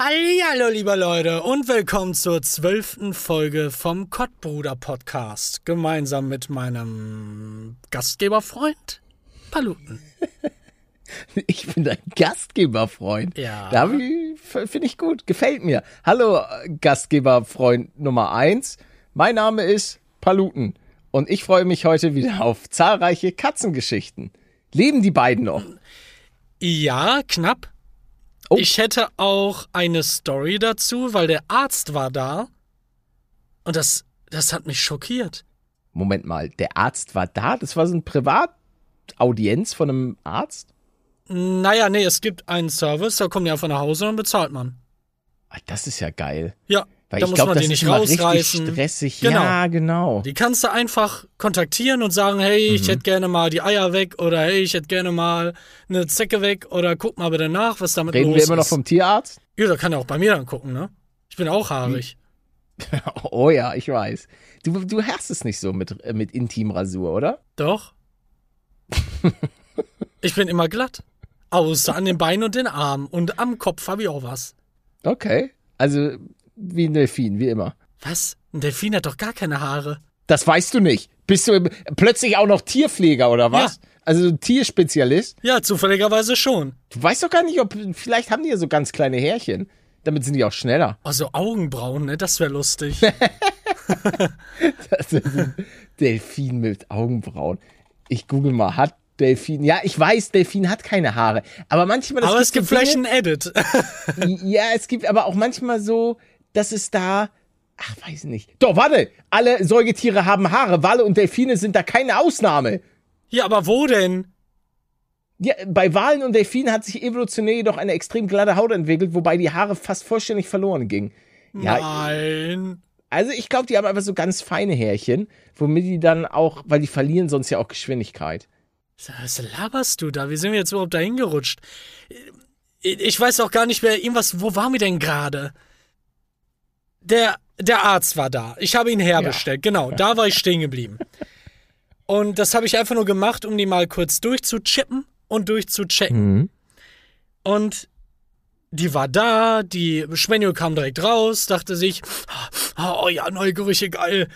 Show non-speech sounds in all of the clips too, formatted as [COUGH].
Hallo, liebe Leute, und willkommen zur zwölften Folge vom Kottbruder Podcast. Gemeinsam mit meinem Gastgeberfreund Paluten. [LAUGHS] Ich bin dein Gastgeberfreund. Ja. Da finde ich gut. Gefällt mir. Hallo, Gastgeberfreund Nummer eins. Mein Name ist Paluten. Und ich freue mich heute wieder auf zahlreiche Katzengeschichten. Leben die beiden noch? Ja, knapp. Oh. Ich hätte auch eine Story dazu, weil der Arzt war da. Und das, das hat mich schockiert. Moment mal, der Arzt war da? Das war so eine Privataudienz von einem Arzt? Naja, nee, es gibt einen Service, da kommt ja von nach Hause und bezahlt man. Ah, das ist ja geil. Ja, Weil da ich muss glaube, man das die ist nicht immer richtig rausreißen. stressig. Genau. Ja, genau. Die kannst du einfach kontaktieren und sagen, hey, ich hätte gerne mal die Eier weg oder hey, ich hätte gerne mal eine Zecke weg oder guck mal bitte nach, was damit Reden los wir immer noch ist. vom Tierarzt? ja, da kann er auch bei mir dann gucken, ne? Ich bin auch haarig. [LAUGHS] Oh ja, ich weiß. Du, du hast es nicht so mit, äh, mit Intimrasur, oder? Doch. [LAUGHS] ich bin immer glatt. Außer an den Beinen und den Armen. Und am Kopf habe ich auch was. Okay. Also wie ein Delfin, wie immer. Was? Ein Delfin hat doch gar keine Haare. Das weißt du nicht. Bist du im- plötzlich auch noch Tierpfleger oder was? Ja. Also Tierspezialist? Ja, zufälligerweise schon. Du weißt doch gar nicht, ob vielleicht haben die ja so ganz kleine Härchen. Damit sind die auch schneller. Also Augenbrauen, ne? Das wäre lustig. [LAUGHS] [LAUGHS] Das ein Delfin mit Augenbrauen. Ich google mal, hat Delfin. Ja, ich weiß, Delfin hat keine Haare. Aber manchmal. Aber es gibt vielleicht einen Edit. Ja, es gibt aber auch manchmal so, dass es da. Ach, weiß nicht. Doch, warte! Alle Säugetiere haben Haare. Wale und Delfine sind da keine Ausnahme. ja, aber wo denn? Ja, bei Walen und Delfinen hat sich evolutionär jedoch eine extrem glatte Haut entwickelt, wobei die Haare fast vollständig verloren gingen. Ja, Nein. also ich glaube, die haben einfach so ganz feine Härchen, womit die dann auch, weil die verlieren sonst ja auch Geschwindigkeit. Was laberst du da? Wie sind wir jetzt überhaupt da hingerutscht? Ich weiß auch gar nicht mehr, irgendwas, wo waren wir denn gerade? Der, der Arzt war da. Ich habe ihn herbestellt. Genau, da war ich stehen geblieben. [LAUGHS] Und das habe ich einfach nur gemacht, um die mal kurz durchzuchippen und durchzuchecken. Und die war da, die Spaniel kam direkt raus, dachte sich, oh ja, neue Gerüche, geil.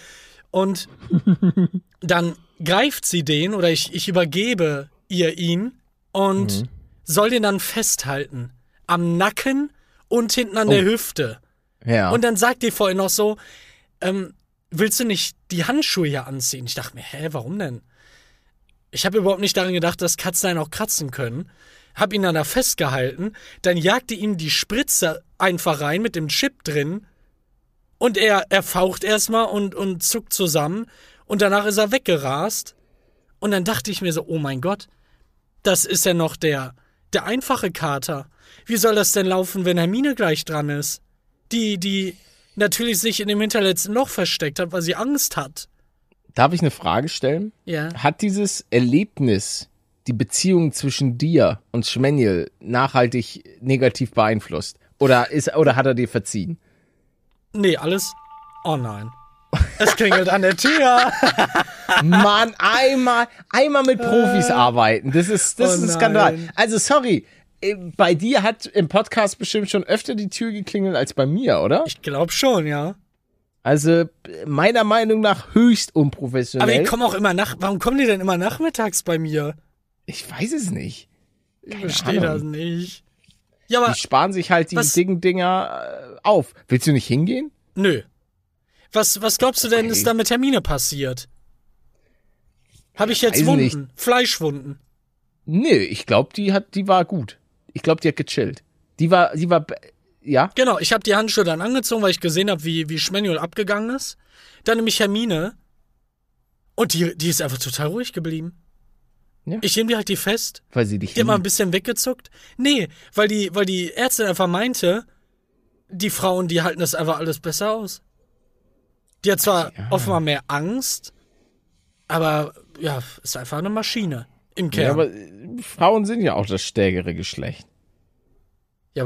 Und [LAUGHS] dann greift sie den oder ich, ich übergebe ihr ihn und soll den dann festhalten. Am Nacken und hinten an der Hüfte. Ja. Und dann sagt die vorhin noch so, ähm, willst du nicht die Handschuhe hier anziehen? Ich dachte mir, hä, warum denn? Ich habe überhaupt nicht daran gedacht, dass Katzen einen auch kratzen können. Hab ihn dann da festgehalten, dann jagte ihm die Spritze einfach rein mit dem Chip drin und er, er faucht erstmal und, und zuckt zusammen und danach ist er weggerast. Und dann dachte ich mir so, oh mein Gott, das ist ja noch der, der einfache Kater. Wie soll das denn laufen, wenn Hermine gleich dran ist? Die, die natürlich sich in dem hinterletzten Loch versteckt hat, weil sie Angst hat. Darf ich eine Frage stellen? Ja. Hat dieses Erlebnis die Beziehung zwischen dir und Schmeniel nachhaltig negativ beeinflusst? Oder, ist, oder hat er dir verziehen? Nee, alles. Oh nein. Es klingelt an der Tür. [LAUGHS] Mann, einmal, einmal mit Profis arbeiten. Das ist, das Oh ist ein. Skandal. Also, sorry. Äh, Bei dir hat im Podcast bestimmt schon öfter die Tür geklingelt als bei mir, oder? Ich glaube schon, ja. Also, meiner Meinung nach höchst unprofessionell. Aber die kommen auch immer nach. Warum kommen die denn immer nachmittags bei mir? ich weiß es nicht. Ich verstehe das nicht. Ja, aber Die sparen sich halt die dicken Dinger äh, auf. Willst du nicht hingehen? nö. Was, was glaubst du denn, Okay. ist da mit Termine passiert? Habe ich jetzt Wunden? nicht. Fleischwunden? Nö, ich glaube, die hat, die war gut. Ich glaube, die hat gechillt. Die war, die war, ja, Genau, ich habe die Handschuhe dann angezogen, weil ich gesehen habe, wie, wie Schmanuel abgegangen ist. Dann nämlich Hermine. Und die, die ist einfach total ruhig geblieben. Ja. Ich nehme die halt die fest. weil sie dich Die hat mal ein bisschen weggezuckt. Nee, weil die, weil die Ärztin einfach meinte, die Frauen, die halten das einfach alles besser aus. Die hat zwar Ja. offenbar mehr Angst, aber ja, ist einfach eine Maschine im Kern. Ja, Ja, aber, aber äh, Frauen sind ja auch das stärkere Geschlecht.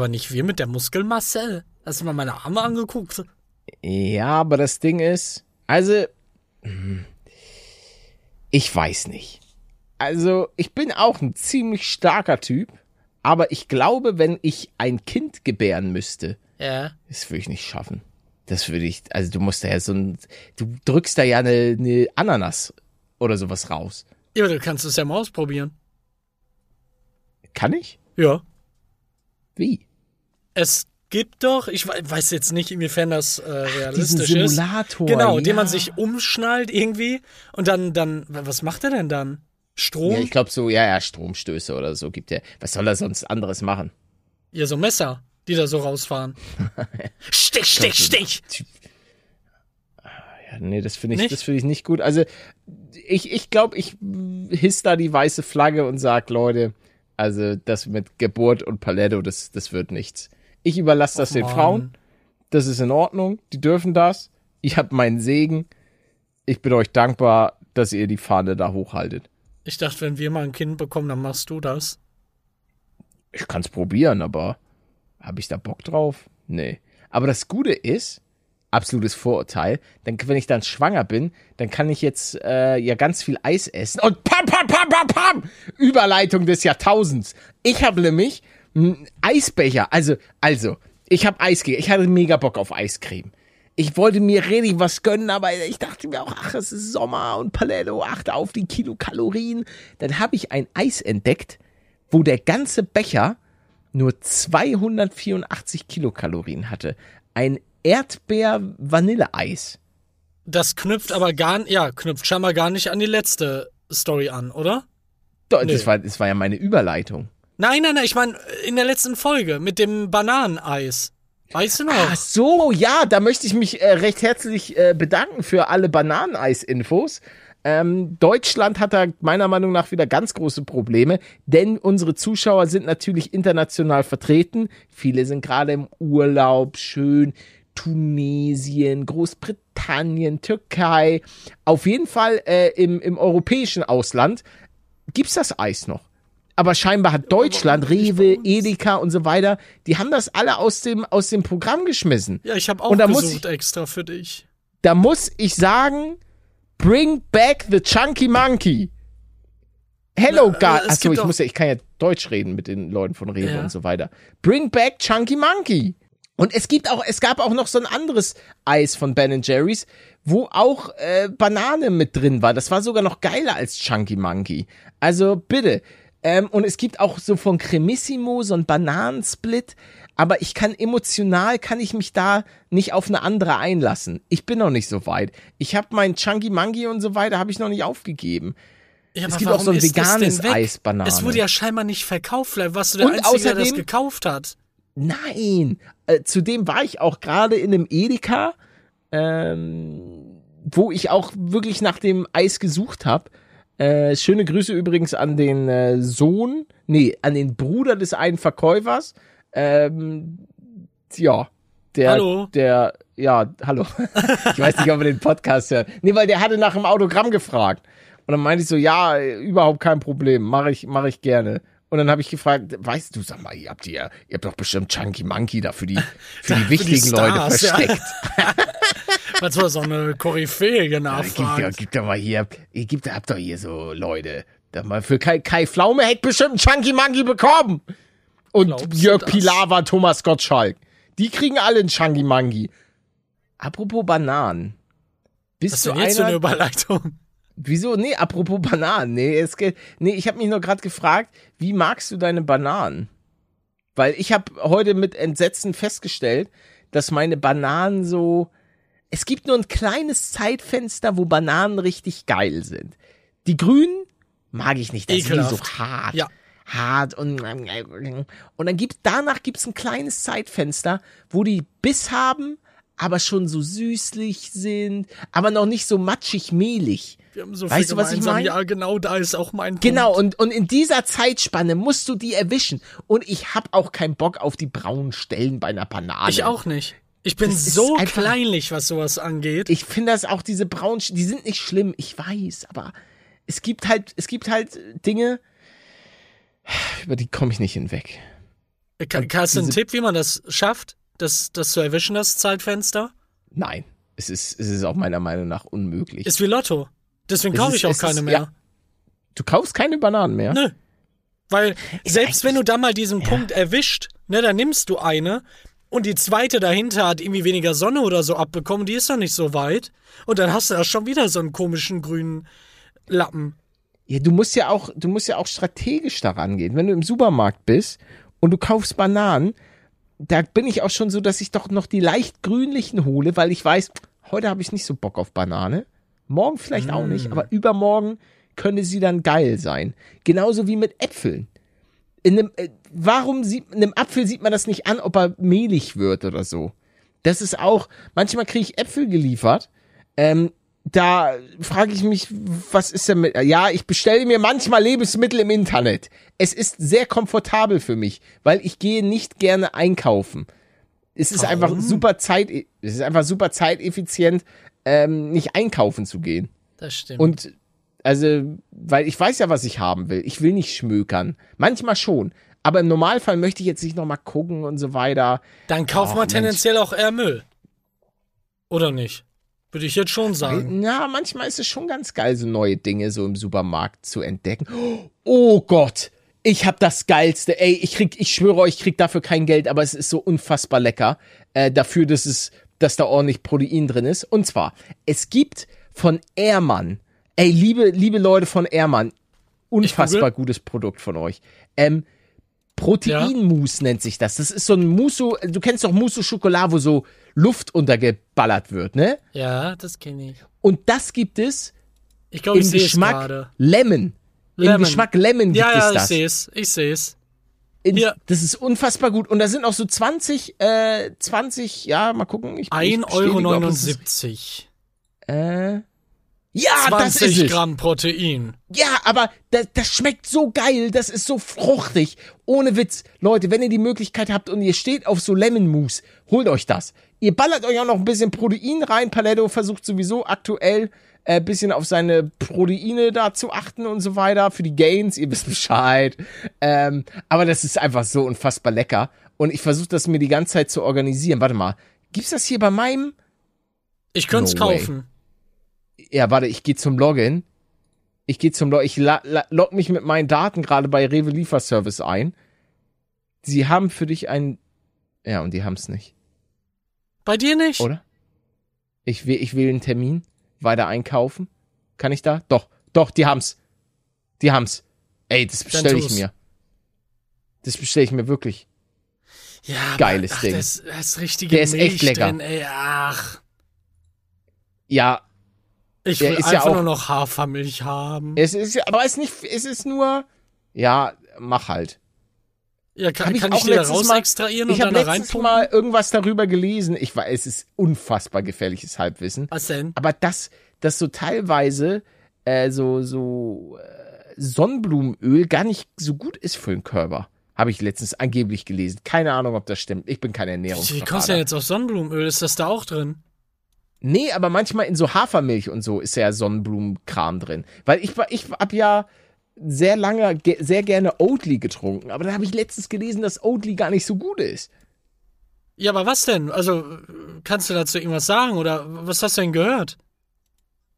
nicht wir mit der Muskelmasse. Hast du mal meine Arme angeguckt? Ja, aber das Ding ist, also, hm, ich weiß nicht. Also, ich bin auch ein ziemlich starker Typ, Aber ich glaube, wenn ich ein Kind gebären müsste, Ja. das würde ich nicht schaffen. Das würde ich, also du musst da ja so ein, du drückst da ja eine, eine Ananas oder sowas raus. Ja, du kannst es ja mal ausprobieren. Kann ich? Ja. Wie? Es gibt doch, ich we- weiß jetzt nicht, inwiefern das äh, Diesen realistisch ist. Simulator. Genau, ja. den man sich umschnallt irgendwie und dann, dann, was macht er denn dann? Strom? Ja, ich glaube so, ja, ja, Stromstöße oder so gibt er. Was soll er sonst anderes machen? Ja, so Messer, die da so rausfahren. [LAUGHS] stich, stich, stich! Ja, nee, das finde ich, Nicht? das finde ich nicht gut. Also ich, ich glaube, ich hiss da die weiße Flagge und sag, Leute, also das mit Geburt und Paletto, das, das wird nichts. Ich überlasse das Och, den Mann. Frauen. Das ist in Ordnung. Die dürfen das. Ich habe meinen Segen. Ich bin euch dankbar, dass ihr die Fahne da hochhaltet. Ich dachte, wenn wir mal ein Kind bekommen, dann machst du das. Ich kann's probieren, aber habe ich da Bock drauf? Nee. Aber das Gute ist, absolutes Vorurteil, dann, wenn ich dann schwanger bin, dann kann ich jetzt äh, ja ganz viel Eis essen und pam, pam, pam, pam, pam! Überleitung des Jahrtausends. Ich habe nämlich einen Eisbecher, also, also, ich habe Eis, ge- ich hatte mega Bock auf Eiscreme. Ich wollte mir richtig was gönnen, aber ich dachte mir auch, ach, es ist Sommer und Paletto, achte auf die Kilokalorien. Dann habe ich ein Eis entdeckt, wo der ganze Becher nur 284 Kilokalorien hatte. Ein Erdbeer-Vanilleeis. Das knüpft aber gar, ja, knüpft scheinbar gar nicht an die letzte Story an, oder? Doch, Nee. Das, war, das war ja meine Überleitung. Nein, nein, nein, ich meine, in der letzten Folge mit dem Bananeneis. Weißt du noch? Ach so, ja, da möchte ich mich äh, recht herzlich äh, bedanken für alle Bananeneis-Infos. Ähm, Deutschland hat da meiner Meinung nach wieder ganz große Probleme, denn unsere Zuschauer sind natürlich international vertreten. Viele sind gerade im Urlaub, schön Tunesien, Großbritannien, Türkei. Auf jeden Fall äh, im, im europäischen Ausland gibt's das Eis noch. Aber scheinbar hat Deutschland, Rewe? Edeka und so weiter, die haben das alle aus dem, aus dem Programm geschmissen. ja, ich habe auch Und da muss gesucht extra für dich. Da muss ich sagen, bring back the Chunky Monkey. Hello, Na, es Achso, gibt ich muss ja, ich kann ja Deutsch reden mit den Leuten von Rewe Ja. und so weiter. Bring back Chunky Monkey. Und es gibt auch, es gab auch noch so ein anderes Eis von Ben Jerry's, wo auch äh, Banane mit drin war. Das war sogar noch geiler als Chunky Monkey. Also bitte. Ähm, und es gibt auch so von Cremissimo so ein Bananensplit. Aber ich kann emotional, kann ich mich da nicht auf eine andere einlassen. Ich bin noch nicht so weit. Ich habe mein Chunky Monkey und so weiter, habe ich noch nicht aufgegeben. Ja, Es gibt auch so ein veganes denn weg? Eis Banane. Es wurde ja scheinbar nicht verkauft. Vielleicht warst du der Und Einzige, der das außerdem- gekauft hat. Nein, äh, zudem war ich auch gerade in einem Edeka, ähm, wo ich auch wirklich nach dem Eis gesucht habe. Äh, schöne Grüße übrigens an den äh, Sohn, nee, an den Bruder des einen Verkäufers. Ähm, ja, der, Hallo. der, ja, hallo. [LAUGHS] ich weiß nicht, ob er den Podcast hört. Nee, weil der hatte nach dem Autogramm gefragt. Und dann meinte ich so, ja, überhaupt kein Problem, mache ich, mache ich gerne. Und dann habe ich gefragt, weißt du, sag mal, ihr habt ihr, ihr habt doch bestimmt Chunky Monkey da für die, für die die wichtigen Leute Stars, ja. versteckt. [LAUGHS] Das war so eine Gib, Nachfrage. doch, gib doch mal hier, ihr gibt, habt doch hier so Leute. Da mal für Kai, Kai Pflaume hätte bestimmt Chunky Monkey bekommen. Und Glaubst Jörg? Pilawa, Thomas Gottschalk. Die kriegen alle einen Chunky Monkey. Apropos Bananen. Bist Was du jetzt für einer, eine Überleitung? Wieso? Nee, apropos Bananen. Nee, es geht, nee ich habe mich nur gerade gefragt, wie magst du deine Bananen? Weil ich habe heute mit Entsetzen festgestellt, dass meine Bananen so. Es gibt nur ein kleines Zeitfenster, wo Bananen richtig geil sind. Die grünen mag ich nicht. Das sind die so Ekelhaft. hart. Ja. Hart und und dann gibt danach gibt's ein kleines Zeitfenster, wo die Biss haben, aber schon so süßlich sind, aber noch nicht so matschig mehlig. Wir haben so Weißt viel du, was ich meine? Ja, genau, da ist auch mein Punkt. Genau, und, und in dieser Zeitspanne musst du die erwischen. Und ich hab auch keinen Bock auf die braunen Stellen bei einer Banane. Ich auch nicht. Ich bin Das so einfach- kleinlich, was sowas angeht. Ich finde das auch, diese braunen, die sind nicht schlimm, ich weiß, aber es gibt halt, es gibt halt Dinge, über die komme ich nicht hinweg. Ka- Hast du einen Tipp, wie man das schafft, das, das zu erwischen, das Zeitfenster? Nein, es ist, es ist auch meiner Meinung nach unmöglich. Ist wie Lotto. Deswegen Es kaufe ich auch es ist- keine mehr. ja. du kaufst keine Bananen mehr? Nö. Weil selbst wenn du da mal diesen ja. Punkt erwischt, ne, dann nimmst du eine und die zweite dahinter hat irgendwie weniger Sonne oder so abbekommen, die ist doch nicht so weit. Und dann hast du da schon wieder so einen komischen grünen Lappen. Ja, du musst ja auch, du musst ja auch strategisch daran gehen. Wenn du im Supermarkt bist und du kaufst Bananen, da bin ich auch schon so, dass ich doch noch die leicht grünlichen hole, weil ich weiß, heute habe ich nicht so Bock auf Banane. Morgen vielleicht mm. auch nicht, mm. aber übermorgen könnte sie dann geil sein. Genauso wie mit Äpfeln. In einem, äh, warum sieht, in einem Apfel sieht man das nicht an, ob er mehlig wird oder so. Das ist auch, manchmal kriege ich Äpfel geliefert, ähm, da frage ich mich, was ist denn mit. Ja, ich bestelle mir manchmal Lebensmittel im Internet. Es ist sehr komfortabel für mich, weil ich gehe nicht gerne einkaufen. Es ist Warum? einfach super Zeit, es ist einfach super zeiteffizient, ähm, nicht einkaufen zu gehen. Das stimmt. Und also, weil ich weiß ja, was ich haben will. Ich will nicht schmökern. Manchmal schon. Aber im Normalfall möchte ich jetzt nicht nochmal gucken und so weiter. Dann kauft man tendenziell auch eher Müll. Oder nicht? Würde ich jetzt schon sagen. Ja, manchmal ist es schon ganz geil, so neue Dinge so im Supermarkt zu entdecken. Oh Gott, ich hab das geilste. Ey, ich krieg, ich schwöre euch, ich krieg dafür kein Geld, aber es ist so unfassbar lecker. Äh, dafür, dass es, dass da ordentlich Protein drin ist. Und zwar, es gibt von Ehrmann, ey, liebe, liebe Leute von Ehrmann, unfassbar gutes Produkt von euch. Ähm, Proteinmousse ja. nennt sich das. Das ist so ein Mousse, du kennst doch Mousse Schokolade, wo so Luft untergeballert wird, ne? Ja, das kenne ich. Und das gibt es ich glaub, im ich Geschmack Lemon. Lemon. Im Geschmack Lemon gibt ja, ja, es das. ich sehe es. Ich sehe es. Ja. Das ist unfassbar gut. Und da sind auch so 20, äh, 20, ja, mal gucken. 1,79 Euro. Äh, ja, 20 das ist es. Gramm Protein. Ja, aber das, das schmeckt so geil, das ist so fruchtig. Ohne Witz. Leute, wenn ihr die Möglichkeit habt und ihr steht auf so Lemon Mousse, holt euch das. Ihr ballert euch auch noch ein bisschen Protein rein. Paletto versucht sowieso aktuell äh, bisschen auf seine Proteine da zu achten und so weiter. Für die Gains, ihr wisst Bescheid. Ähm, aber das ist einfach so unfassbar lecker. Und ich versuche das mir die ganze Zeit zu organisieren. Warte mal, gibt's das hier bei meinem? Ich könnte es no kaufen. Way ja, warte, ich gehe zum Login. Ich gehe zum Login. Ich log mich mit meinen Daten gerade bei Rewe Lieferservice ein. Sie haben für dich ein. Ja, und die haben es nicht. Bei dir nicht? Oder? Ich will, ich will einen Termin. Weiter einkaufen. Kann ich da? Doch, doch, die haben's. Die haben's. Ey, das bestelle ich mir. Das bestelle ich mir wirklich. Ja, geiles aber, ach, Ding. Das, das richtige Der ist Milch echt lecker. Drin, ey, ach. Ja, ich will einfach ja auch, nur noch Hafermilch haben. Es ist ja, aber es ist nicht, es ist nur, ja, mach halt. Ja, kann, ich, kann ich, ich dir raus mal, extrahieren und dann da Ich habe mal irgendwas darüber gelesen. Ich weiß, es ist unfassbar gefährliches Halbwissen. Was denn? Aber das, das so teilweise äh, so so äh, Sonnenblumenöl gar nicht so gut ist für den Körper. Habe ich letztens angeblich gelesen. Keine Ahnung, ob das stimmt. Ich bin kein Ernährungsberater. Wie kommst du denn jetzt auf Sonnenblumenöl? Ist das da auch drin? Nee, aber manchmal in so Hafermilch und so ist ja Sonnenblumenkram drin. Weil ich, ich hab ja sehr lange, sehr gerne Oatly getrunken, aber da habe ich letztens gelesen, dass Oatly gar nicht so gut ist. Ja, aber was denn? Also, kannst du dazu irgendwas sagen oder was hast du denn gehört?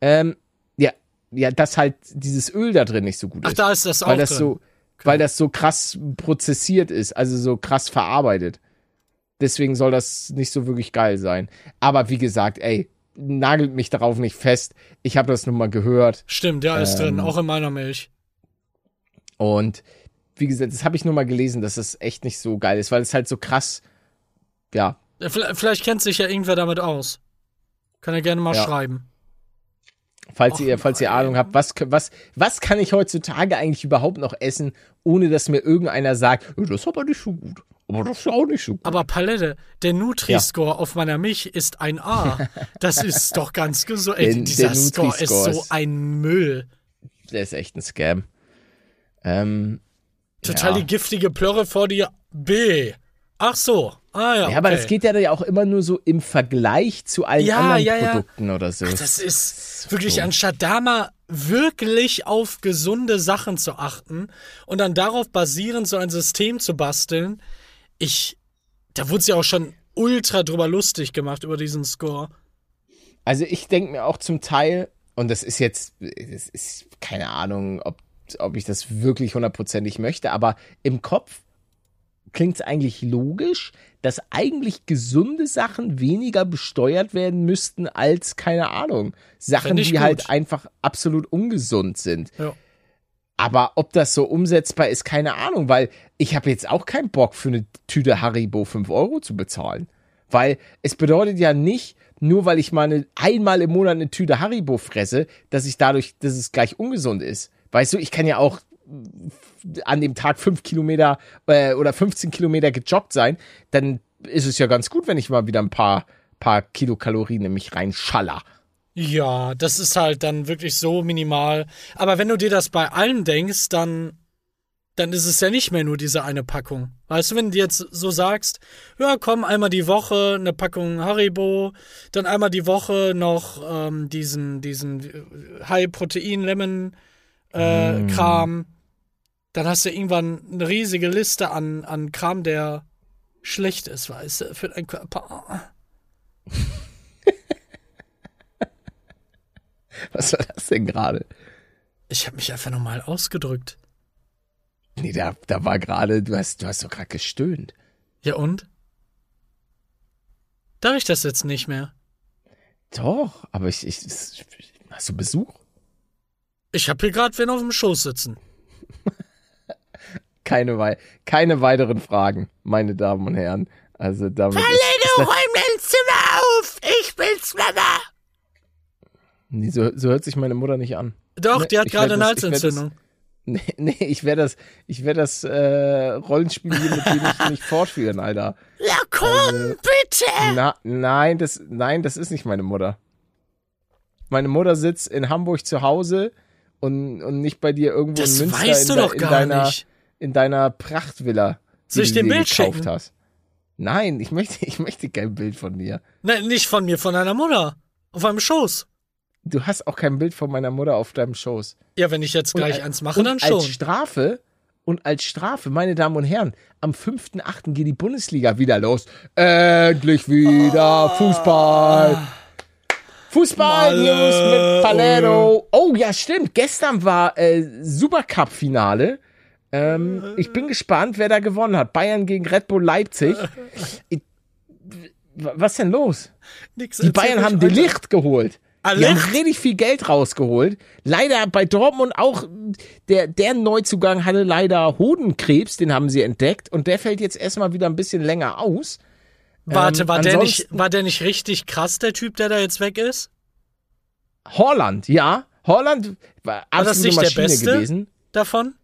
Ähm, ja, ja, dass halt dieses Öl da drin nicht so gut Ach, ist. Ach, da ist das auch weil das drin. so, okay. Weil das so krass prozessiert ist, also so krass verarbeitet. Deswegen soll das nicht so wirklich geil sein. Aber wie gesagt, ey, nagelt mich darauf nicht fest. Ich habe das nun mal gehört. Stimmt, ja, ist ähm, drin, auch in meiner Milch. Und wie gesagt, das habe ich nur mal gelesen, dass es echt nicht so geil ist, weil es halt so krass, ja. Vielleicht kennt sich ja irgendwer damit aus. Kann er gerne mal ja. schreiben. Falls Och, ihr, falls ihr Ahnung habt, was, was, was kann ich heutzutage eigentlich überhaupt noch essen, ohne dass mir irgendeiner sagt, das ist aber nicht so gut. Aber das ist auch nicht so gut. Aber Palette, der Nutri-Score ja. auf meiner Milch ist ein A. Das [LAUGHS] ist doch ganz gesund. Ey, dieser Score ist so ein Müll. Der ist echt ein Scam. Ähm, Total ja. die giftige Plörre vor dir. B. Ach so. Ah ja. Ja, aber das geht ja auch immer nur so im Vergleich zu allen ja, anderen ja, Produkten oder so. Ach, das ist wirklich, so. anstatt da mal wirklich auf gesunde Sachen zu achten und dann darauf basierend so ein System zu basteln, ich, da wurde es ja auch schon ultra drüber lustig gemacht über diesen Score. Also ich denke mir auch zum Teil, und das ist jetzt, das ist keine Ahnung, ob ob ich das wirklich hundertprozentig möchte, aber im Kopf klingt es eigentlich logisch, dass eigentlich gesunde Sachen weniger besteuert werden müssten als, keine Ahnung, Sachen, die gut. halt einfach absolut ungesund sind. Ja. Aber ob das so umsetzbar ist, keine Ahnung, weil ich habe jetzt auch keinen Bock für eine Tüte Haribo 5 Euro zu bezahlen. Weil es bedeutet ja nicht, nur weil ich mal eine, einmal im Monat eine Tüte Haribo fresse, dass ich dadurch, dass es gleich ungesund ist. Weißt du, ich kann ja auch an dem Tag fünf Kilometer äh, oder 15 Kilometer gejoggt sein, dann ist es ja ganz gut, wenn ich mal wieder ein paar, paar Kilokalorien in mich reinschaller. Ja, das ist halt dann wirklich so minimal. Aber wenn du dir das bei allen denkst, dann, dann ist es ja nicht mehr nur diese eine Packung. Weißt du, wenn du jetzt so sagst, ja, komm, einmal die Woche eine Packung Haribo, dann einmal die Woche noch ähm, diesen, diesen High-Protein-Lemon- äh, mm. Kram. Dann hast du irgendwann eine riesige Liste an, an Kram, der schlecht ist, weißt du, für deinen Körper. [LAUGHS] Was war das denn gerade? Ich habe mich einfach nochmal ausgedrückt. Nee, da, da war gerade, du hast, du hast doch gerade gestöhnt. Ja und? Darf ich das jetzt nicht mehr? Doch, aber ich, ich, hast du Besuch? Ich habe hier gerade wen auf dem Schoß sitzen. [LAUGHS] keine, wei keine weiteren Fragen, meine Damen und Herren. Also damit. Verlene, räum dein Zimmer auf! Ich bin's, Mama! Nee, so, so hört sich meine Mutter nicht an. Doch, die hat gerade eine Halsentzündung. [LAUGHS] Nee, nee, ich werde das, ich werde das äh, Rollenspiel hier mit dir nicht, nicht fortführen, Alter. Ja, komm, also, bitte! Na, nein, das, nein, das ist nicht meine Mutter. Meine Mutter sitzt in Hamburg zu Hause und, und nicht bei dir irgendwo das in Münster weißt du in, doch in gar deiner, nicht. in deiner Prachtvilla. Soll ich dir ein Bild gekauft schicken? hast. Nein, ich möchte, ich möchte kein Bild von dir. Nein, nicht von mir, von deiner Mutter. Auf einem Schoß. Du hast auch kein Bild von meiner Mutter auf deinem Schoß. Ja, wenn ich jetzt gleich und, eins mache, dann schon. Als Strafe, und als Strafe, meine Damen und Herren, am 5.8. geht die Bundesliga wieder los. Endlich wieder oh. Fußball. Fußball-News mit Palermo. Oh ja, stimmt. Gestern war äh, Supercup-Finale. Ähm, ich bin gespannt, wer da gewonnen hat. Bayern gegen Red Bull Leipzig. Ich, was denn los? Nix, die Bayern haben Delicht geholt. Die haben richtig viel Geld rausgeholt. Leider bei Dortmund auch, der, der Neuzugang hatte leider Hodenkrebs, den haben sie entdeckt und der fällt jetzt erstmal wieder ein bisschen länger aus. Warte, ähm, war, der nicht, war der nicht richtig krass, der Typ, der da jetzt weg ist? Holland, ja. Holland war, war das nicht Maschine der Beste gewesen. davon?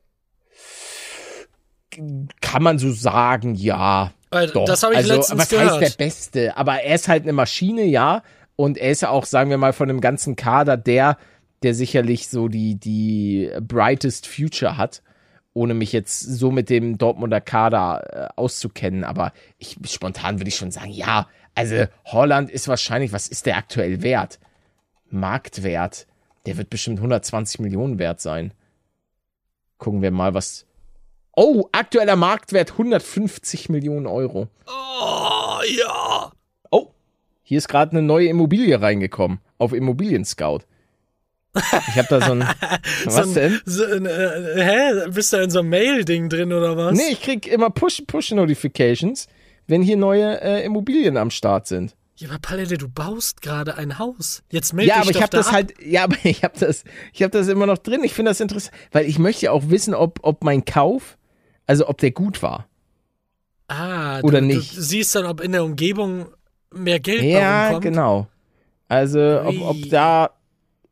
Kann man so sagen, ja. Weil, Doch. Das habe ich also, letztens was gehört. heißt der Beste? Aber er ist halt eine Maschine, ja. Und er ist ja auch, sagen wir mal, von dem ganzen Kader der, der sicherlich so die, die brightest future hat ohne mich jetzt so mit dem Dortmunder Kader äh, auszukennen, aber ich spontan würde ich schon sagen, ja, also Holland ist wahrscheinlich, was ist der aktuell wert? Marktwert, der wird bestimmt 120 Millionen wert sein. Gucken wir mal, was. Oh, aktueller Marktwert 150 Millionen Euro. Oh, ja. Oh, hier ist gerade eine neue Immobilie reingekommen auf Immobilien Scout. Ich habe da so ein. [LAUGHS] was so ein, denn? So ein, äh, hä? Bist du in so einem Mail-Ding drin oder was? Nee, ich krieg immer Push-Notifications, Push wenn hier neue äh, Immobilien am Start sind. Ja, aber Palette, du baust gerade ein Haus. Jetzt melde ja, dich aber ich habe da das ab. halt, ja, aber [LAUGHS] ich habe das, ich habe das immer noch drin. Ich finde das interessant, weil ich möchte ja auch wissen, ob, ob mein Kauf, also ob der gut war. Ah, oder du, nicht. Du siehst dann, ob in der Umgebung mehr Geld ja, kommt. Ja, genau. Also ob, ob da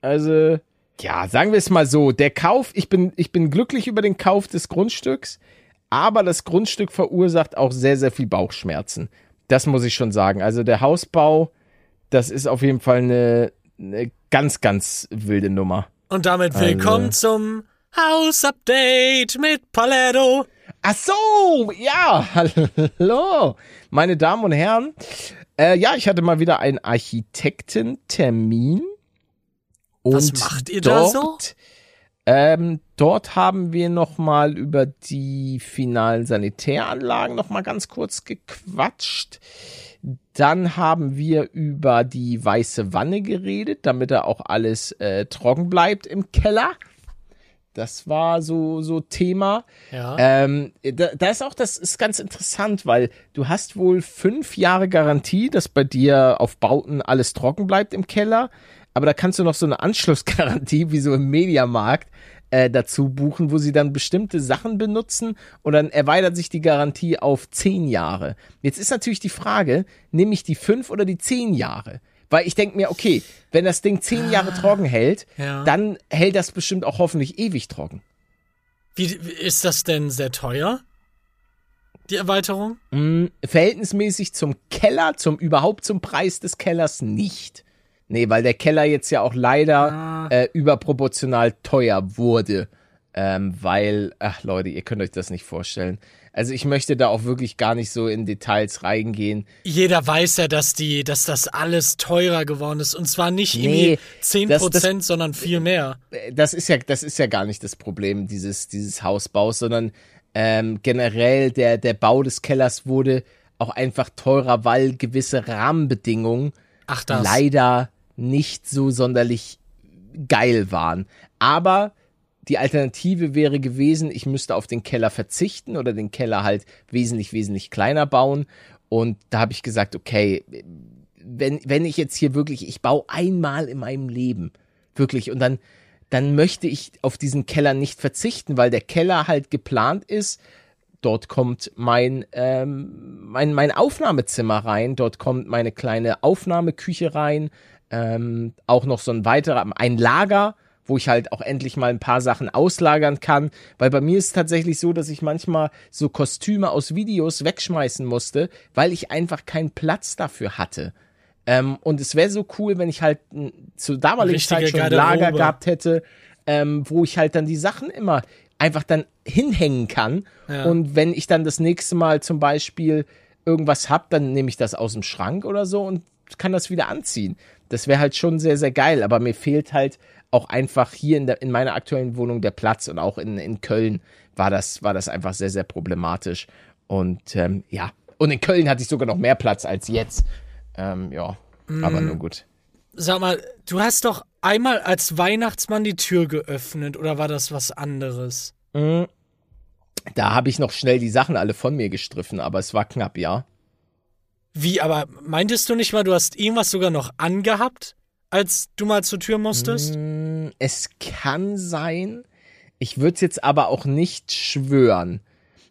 also, ja, sagen wir es mal so, der Kauf, ich bin, ich bin glücklich über den Kauf des Grundstücks, aber das Grundstück verursacht auch sehr, sehr viel Bauchschmerzen. Das muss ich schon sagen. Also der Hausbau, das ist auf jeden Fall eine, eine ganz, ganz wilde Nummer. Und damit willkommen also. zum Hausupdate mit Paletto. Ach so, ja, [LAUGHS] hallo, meine Damen und Herren. Äh, ja, ich hatte mal wieder einen Architektentermin und Was macht ihr dort, da so? Ähm, dort haben wir noch mal über die finalen Sanitäranlagen noch mal ganz kurz gequatscht. Dann haben wir über die weiße Wanne geredet, damit da auch alles äh, trocken bleibt im Keller. Das war so, so Thema. Ja. Ähm, da, da ist auch, das ist ganz interessant, weil du hast wohl fünf Jahre Garantie, dass bei dir auf Bauten alles trocken bleibt im Keller. Aber da kannst du noch so eine Anschlussgarantie, wie so im Mediamarkt, äh, dazu buchen, wo sie dann bestimmte Sachen benutzen und dann erweitert sich die Garantie auf zehn Jahre. Jetzt ist natürlich die Frage, nehme ich die fünf oder die zehn Jahre? Weil ich denke mir, okay, wenn das Ding zehn Jahre trocken hält, Ja. dann hält das bestimmt auch hoffentlich ewig trocken. Wie, wie- ist das denn sehr teuer? Die Erweiterung? Mm, verhältnismäßig zum Keller, zum überhaupt zum Preis des Kellers nicht. Nee, weil der Keller jetzt ja auch leider Ah. äh, überproportional teuer wurde. Ähm, weil, ach Leute, ihr könnt euch das nicht vorstellen. Also ich möchte da auch wirklich gar nicht so in Details reingehen. Jeder weiß ja, dass die, dass das alles teurer geworden ist. Und zwar nicht Nee, irgendwie 10%, das- sondern viel mehr. Äh, Das ist ja, das ist ja gar nicht das Problem dieses, dieses Hausbaus, sondern ähm, generell der, der Bau des Kellers wurde auch einfach teurer, weil gewisse Rahmenbedingungen Ach das. leider nicht so sonderlich geil waren. Aber die Alternative wäre gewesen, ich müsste auf den Keller verzichten oder den Keller halt wesentlich, wesentlich kleiner bauen. Und da habe ich gesagt, okay, wenn, wenn ich jetzt hier wirklich, ich baue einmal in meinem Leben, wirklich, und dann, dann möchte ich auf diesen Keller nicht verzichten, weil der Keller halt geplant ist. Dort kommt mein, ähm, mein, mein Aufnahmezimmer rein, dort kommt meine kleine Aufnahmeküche rein, ähm, auch noch so ein weiterer, ein Lager, wo ich halt auch endlich mal ein paar Sachen auslagern kann, weil bei mir ist es tatsächlich so, dass ich manchmal so Kostüme aus Videos wegschmeißen musste, weil ich einfach keinen Platz dafür hatte. Ähm, und es wäre so cool, wenn ich halt zur damaligen Richtige Zeit schon ein Garderobe. Lager gehabt hätte, ähm, wo ich halt dann die Sachen immer einfach dann hinhängen kann. Ja. Und wenn ich dann das nächste Mal zum Beispiel irgendwas hab, dann nehme ich das aus dem Schrank oder so und kann das wieder anziehen. Das wäre halt schon sehr, sehr geil. Aber mir fehlt halt auch einfach hier in, der, in meiner aktuellen Wohnung der Platz und auch in, in Köln war das, war das einfach sehr, sehr problematisch. Und ähm, ja, und in Köln hatte ich sogar noch mehr Platz als jetzt. Ähm, ja, aber Mhm. nun gut. Sag mal, du hast doch einmal als Weihnachtsmann die Tür geöffnet oder war das was anderes? Mhm. Da habe ich noch schnell die Sachen alle von mir gestriffen, aber es war knapp, ja. Wie, aber meintest du nicht mal, du hast irgendwas sogar noch angehabt, als du mal zur Tür musstest? Mm, Es kann sein. Ich würde es jetzt aber auch nicht schwören.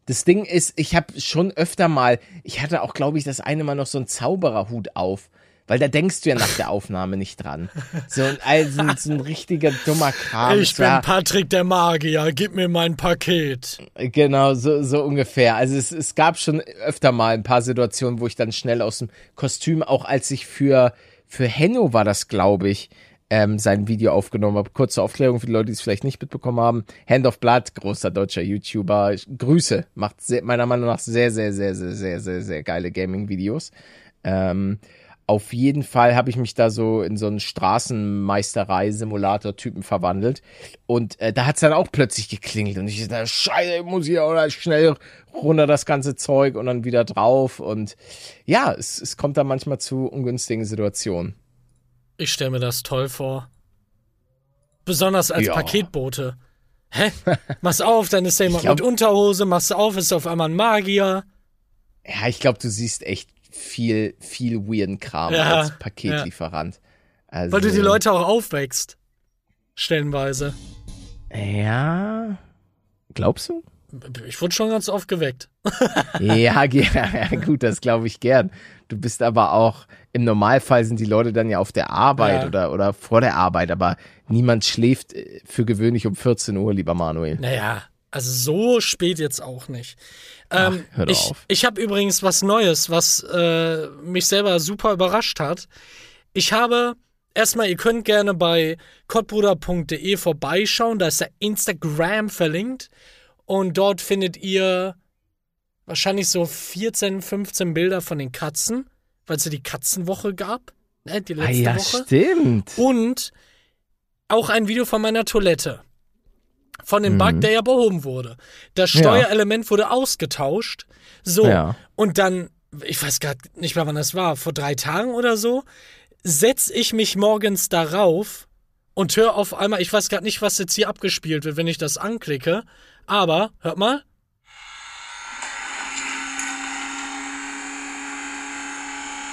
Das Ding ist, ich habe schon öfter mal, ich hatte auch, glaube ich, das eine Mal noch so einen Zaubererhut auf. Weil da denkst du ja nach der Aufnahme nicht dran. So ein, also, so ein richtiger dummer Kram. ich bin war- Patrick der Magier, gib mir mein Paket. Genau, so, so ungefähr. Also es, es gab schon öfter mal ein paar Situationen, wo ich dann schnell aus dem Kostüm, auch als ich für, für Henno war das, glaube ich, ähm, sein Video aufgenommen habe. Kurze Aufklärung für die Leute, die es vielleicht nicht mitbekommen haben. Hand of Blood, großer deutscher YouTuber. Grüße, macht sehr, meiner Meinung nach sehr, sehr, sehr, sehr, sehr, sehr, sehr geile Gaming-Videos. Ähm, auf jeden Fall habe ich mich da so in so einen Straßenmeisterei-Simulator-Typen verwandelt. Und äh, da hat es dann auch plötzlich geklingelt. Und ich dachte, scheiße, ich muss hier oder schnell runter das ganze Zeug und dann wieder drauf. Und ja, es, es kommt da manchmal zu ungünstigen Situationen. Ich stelle mir das toll vor. Besonders als Ja. Paketbote. Hä? Machst auf, dann ist da jemand glaub- mit Unterhose, machst auf, ist auf einmal ein Magier. Ja, ich glaube, du siehst echt viel, viel weirden Kram Ja, als Paketlieferant. Also, Weil du die Leute auch aufwächst. Stellenweise. Ja. Glaubst du? Ich wurde schon ganz oft geweckt. [LAUGHS] [LAUGHS] ja, ja, gut, das glaube ich gern. Du bist aber auch, im Normalfall sind die Leute dann ja auf der Arbeit Ja. oder, oder vor der Arbeit, aber niemand schläft äh, für gewöhnlich um 14 Uhr, lieber Manuel. Naja, also so spät jetzt auch nicht. Ähm, Ach, hör doch ich auf. ich habe übrigens was Neues, was äh, mich selber super überrascht hat. Ich habe erstmal, ihr könnt gerne bei kottbruder.de vorbeischauen, da ist der Instagram verlinkt und dort findet ihr wahrscheinlich so 14, 15 Bilder von den Katzen, weil es ja die Katzenwoche gab, ne, die Ah letzte ja, Woche. stimmt. Und auch ein Video von meiner Toilette. Von dem Bug, der ja behoben wurde. Das Steuerelement wurde ausgetauscht. So. Ja. Und dann, ich weiß gerade nicht mehr, wann das war, vor drei Tagen oder so, setz ich mich morgens darauf und höre auf einmal, ich weiß gerade nicht, was jetzt hier abgespielt wird, wenn ich das anklicke, aber, hört mal.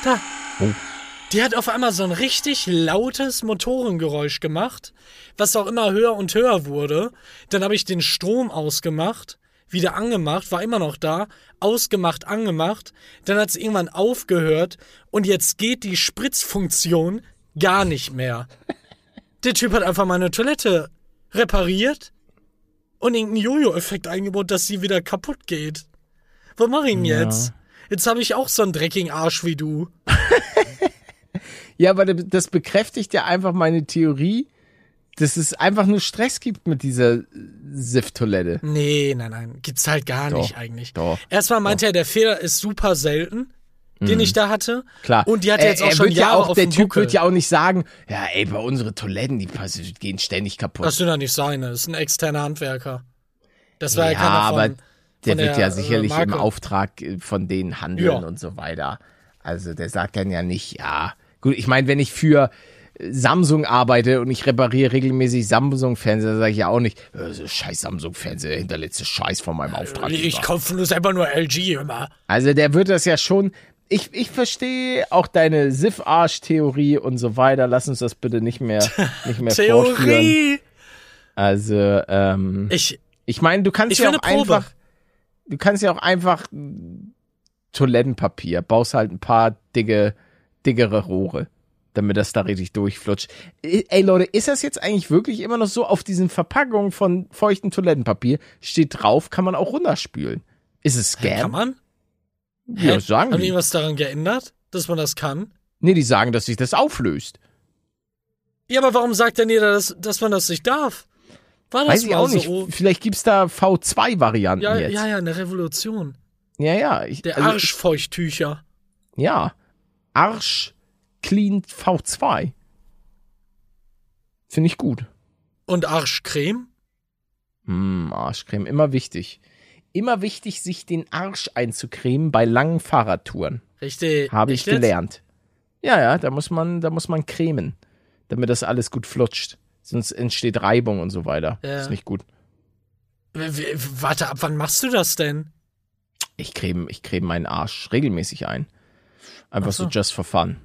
Da. Oh. Die hat auf einmal so ein richtig lautes Motorengeräusch gemacht, was auch immer höher und höher wurde. Dann habe ich den Strom ausgemacht, wieder angemacht, war immer noch da, ausgemacht, angemacht. Dann hat es irgendwann aufgehört und jetzt geht die Spritzfunktion gar nicht mehr. Der Typ hat einfach meine Toilette repariert und irgendeinen Jojo-Effekt eingebaut, dass sie wieder kaputt geht. Was mach ich denn Ja. jetzt? Jetzt habe ich auch so einen dreckigen Arsch wie du. [LAUGHS] Ja, aber das bekräftigt ja einfach meine Theorie, dass es einfach nur Stress gibt mit dieser SIF-Toilette. Nee, nein, nein. Gibt's halt gar Doch, nicht eigentlich. doch, Erstmal meinte er, der Fehler ist super selten, den ich da hatte. Klar. Und die hat er jetzt auch schon wird ja Jahre auch, auf Der Typ Buckel. wird ja auch nicht sagen, ja, ey, bei unsere Toiletten, die gehen ständig kaputt. Das sind ja nicht seine, das ist ein externer Handwerker. Das war ja, ja, keiner von, aber der von wird der, ja äh, sicherlich im Marke. Auftrag äh, von denen handeln Ja. und so weiter. Also der sagt dann ja nicht, ja, gut, ich meine, wenn ich für äh, Samsung arbeite und ich repariere regelmäßig Samsung-Fernseher, sage ich ja auch nicht, äh, scheiß Samsung-Fernseher, hinterletzte Scheiß von meinem Auftrag. Ich kaufe nur selber nur LG immer. Also der wird das ja schon. Ich, ich verstehe auch deine Siff-Arsch-Theorie und so weiter. Lass uns das bitte nicht mehr, nicht mehr. Theorie! Also, ähm, Ich, ich meine, du kannst ja auch einfach, du kannst ja auch einfach Toilettenpapier, baust halt ein paar dicke, dickere Rohre, damit das da richtig durchflutscht. Ey, Leute, ist das jetzt eigentlich wirklich immer noch so auf diesen Verpackungen von feuchtem Toilettenpapier steht drauf, kann man auch runterspülen? Ist es Scam? kann man? Ja, Hä? sagen Haben die irgendwas daran geändert, dass man das kann? Nee, die sagen, dass sich das auflöst. Ja, aber warum sagt denn jeder, dass, dass man das nicht darf? War das Weiß ich auch nicht. so? Vielleicht gibt's da V2-Varianten Ja, jetzt. ja, ja, eine Revolution. ja, ja. Ich, Der also, Arschfeuchttücher. Ja. Arsch Clean V2. Finde ich gut. Und Arschcreme? Hm, Arschcreme, immer wichtig. Immer wichtig, sich den Arsch einzucremen bei langen Fahrradtouren. Richtig. Habe ich jetzt? gelernt. Ja, ja, da muss man, da muss man cremen, damit das alles gut flutscht. Sonst entsteht Reibung und so weiter. Ja. Ist nicht gut. W- Warte, ab wann machst du das denn? Ich creme, ich creme meinen Arsch regelmäßig ein. Einfach Ach so. so just for fun.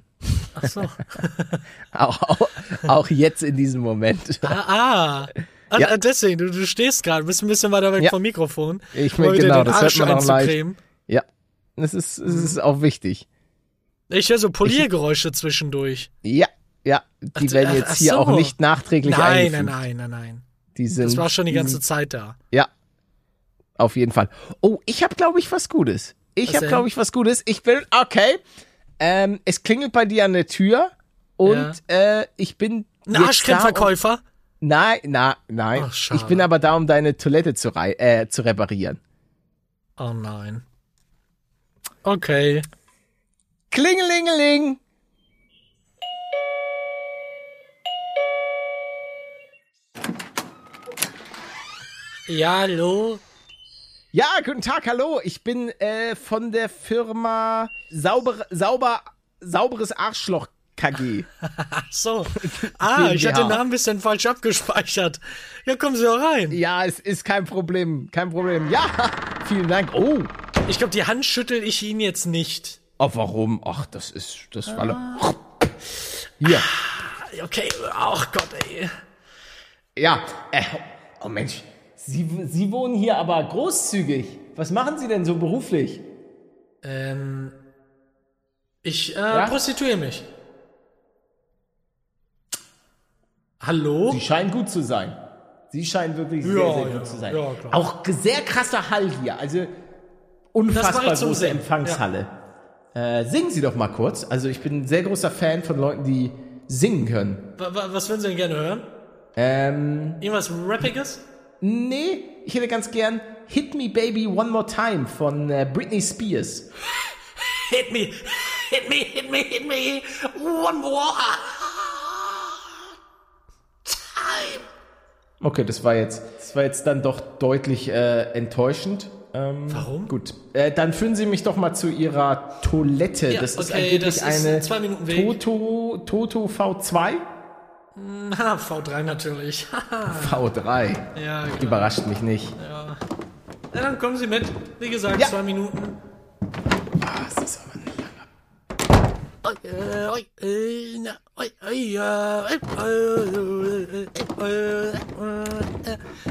Ach so. [LAUGHS] Auch, auch, auch jetzt in diesem Moment. ah, ah. Ah, Ja. ah, deswegen, du, du stehst gerade, bist ein bisschen weiter weg Ja. vom Mikrofon. Ich mein, dir genau, den das hört man auch leicht. Ja, es ist, es ist auch wichtig. Ich höre so Poliergeräusche zwischendurch. Ja, ja, die Ach, werden jetzt hier so. auch nicht nachträglich Nein, nein, nein, nein, nein. Die sind, Das war schon die ganze Zeit da. Ja, auf jeden Fall. Oh, ich habe, glaube ich, was Gutes. Ich habe, glaube ich, was Gutes. Ich will, okay, ähm, es klingelt bei dir an der Tür und äh, ich bin Ein da, um? Nein, na, nein. Ach, ich bin aber da, um deine Toilette zu, rei äh, zu reparieren. Oh nein. Okay. Klingelingeling. Ja, hallo? Ja, guten Tag, hallo. Ich bin äh, von der Firma Sauber, Sauber, Sauberes Arschloch KG. Ach [LAUGHS] so. [LAUGHS] Ah, ich hatte den. Namen ein bisschen falsch abgespeichert. Ja, kommen Sie doch rein. Ja, es ist kein Problem, kein Problem. Ja, [LAUGHS] vielen Dank. Oh, Ich glaube, die Hand schüttel ich Ihnen jetzt nicht. oh warum? Ach, das ist, das war... Hier, Okay, ach Gott, ey. ja. Äh, oh Mensch, Sie, Sie wohnen hier aber großzügig. Was machen Sie denn so beruflich? Ähm, ich äh, prostituiere mich. Hallo? Sie scheinen gut zu sein. Sie scheinen wirklich sehr, Ja, sehr ja, gut zu sein. ja. Auch sehr krasser Hall hier. Also unfassbar große Sehen, Empfangshalle. Äh, singen Sie doch mal kurz. Also ich bin ein sehr großer Fan von Leuten, die singen können. Wa- wa- Was würden Sie denn gerne hören? Ähm, Irgendwas Rappiges? Nee, ich hätte ganz gern Hit Me Baby One More Time von äh, Britney Spears. Hit me, hit me, hit me, hit me. One more time. Okay, das war jetzt, das war jetzt dann doch deutlich äh, enttäuschend. Ähm, Warum? Gut, äh, dann führen Sie mich doch mal zu Ihrer Toilette. Ja, das ist okay, angeblich das ist eine. Toto, Toto V2. Na, V3 natürlich. V3. ja, klar. Überrascht mich nicht. ja, dann kommen Sie mit. Wie gesagt, Ja. zwei Minuten. Ah, das ist aber nicht lange.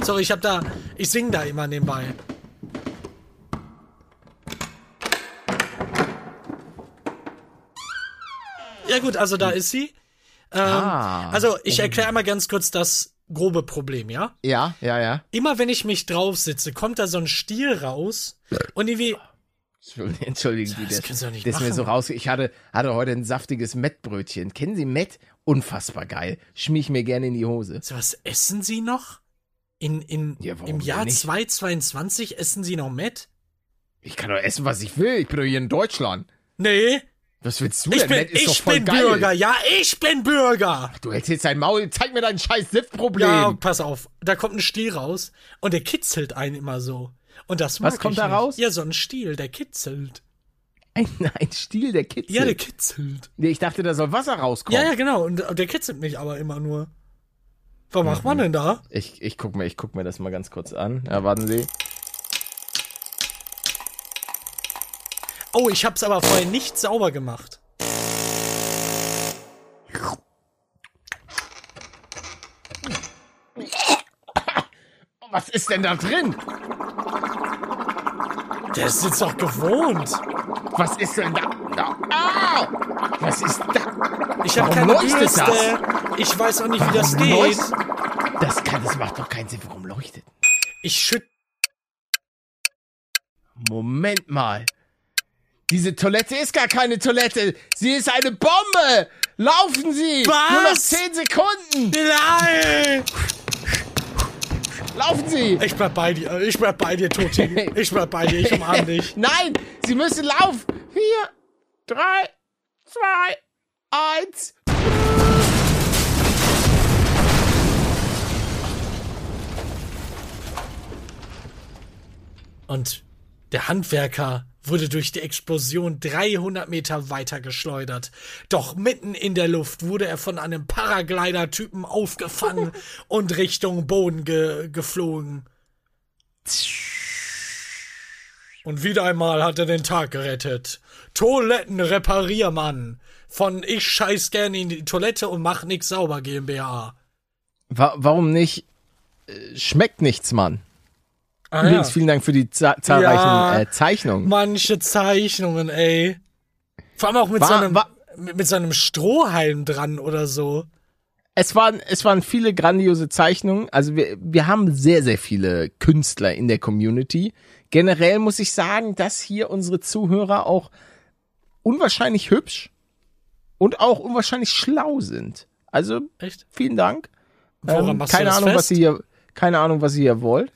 Sorry, ich hab da. Ich sing da immer nebenbei. Ja gut, also da ist sie. Ähm, Ah. Also ich erkläre einmal ganz kurz das grobe Problem, ja? Ja, ja, ja. Immer wenn ich mich drauf sitze, kommt da so ein Stiel raus und irgendwie [LAUGHS] Entschuldigen- Sie, Das das, das ist mir machen. so raus. Ich hatte, hatte heute ein saftiges Mettbrötchen. Kennen Sie Mett? Unfassbar geil. Schmier ich mir gerne in die Hose. So, was essen Sie noch? In, in, Ja, Im Jahr nicht? 2022 essen Sie noch Met? Ich kann doch essen, was ich will. Ich bin doch hier in Deutschland. Nee, Was willst du ich denn? bin, ist doch ich bin geil. Bürger, ja, ich bin Bürger. Du hältst jetzt dein Maul. Zeig mir dein scheiß Siftproblem. Ja, pass auf, da kommt ein Stiel raus und der kitzelt einen immer so. Und das Was kommt ich da nicht. raus? Ja, so ein Stiel, der kitzelt. Ein, ein Stiel, der kitzelt. Ja, der kitzelt. nee, ich dachte, da soll Wasser rauskommen. Ja, ja, genau, und der kitzelt mich aber immer nur. Was macht man denn da? Ich, ich guck mir, ich guck mir das mal ganz kurz an. Ja, warten Sie. Oh, ich hab's aber vorher nicht sauber gemacht. Was ist denn da drin? Der ist jetzt doch gewohnt. Was ist denn da? da? Ah! Was ist da? Ich habe Warum keine leuchtet Bürste. Ich weiß auch nicht, wie das Warum geht. Das kann, das macht doch keinen Sinn. Warum leuchtet? Ich schütt. Moment mal. Diese Toilette ist gar keine Toilette. Sie ist eine Bombe. Laufen Sie. Was? Nur noch 10 Sekunden. Nein! Laufen Sie. Ich bleib bei dir. Ich bleib bei dir, Toti. [LAUGHS] Ich bleib bei dir. Ich umarm dich. [LAUGHS] Nein, Sie müssen laufen. Vier, drei, zwei, eins. Und der Handwerker wurde durch die Explosion 300 Meter weiter geschleudert. Doch mitten in der Luft wurde er von einem Paraglider-Typen aufgefangen [LAUGHS] und Richtung Boden ge geflogen. Und wieder einmal hat er den Tag gerettet. Toilettenrepariermann von Ich scheiß gerne in die Toilette und mach nix sauber GmbH. Wa warum nicht? Äh, Schmeckt nichts, Mann. Ah, Übrigens, vielen Dank für die za zahlreichen Ja. äh, Zeichnungen. Manche Zeichnungen, ey. Vor allem auch mit, War- so, einem, war- mit, so einem Strohhalm dran oder so. Es waren, es waren viele grandiose Zeichnungen. Also wir, wir haben sehr, sehr viele Künstler in der Community. Generell muss ich sagen, dass hier unsere Zuhörer auch unwahrscheinlich hübsch und auch unwahrscheinlich schlau sind. Also Echt? vielen Dank. Woran Ähm, machst du keine das Ahnung, fest? was ihr hier, keine Ahnung, was ihr hier wollt.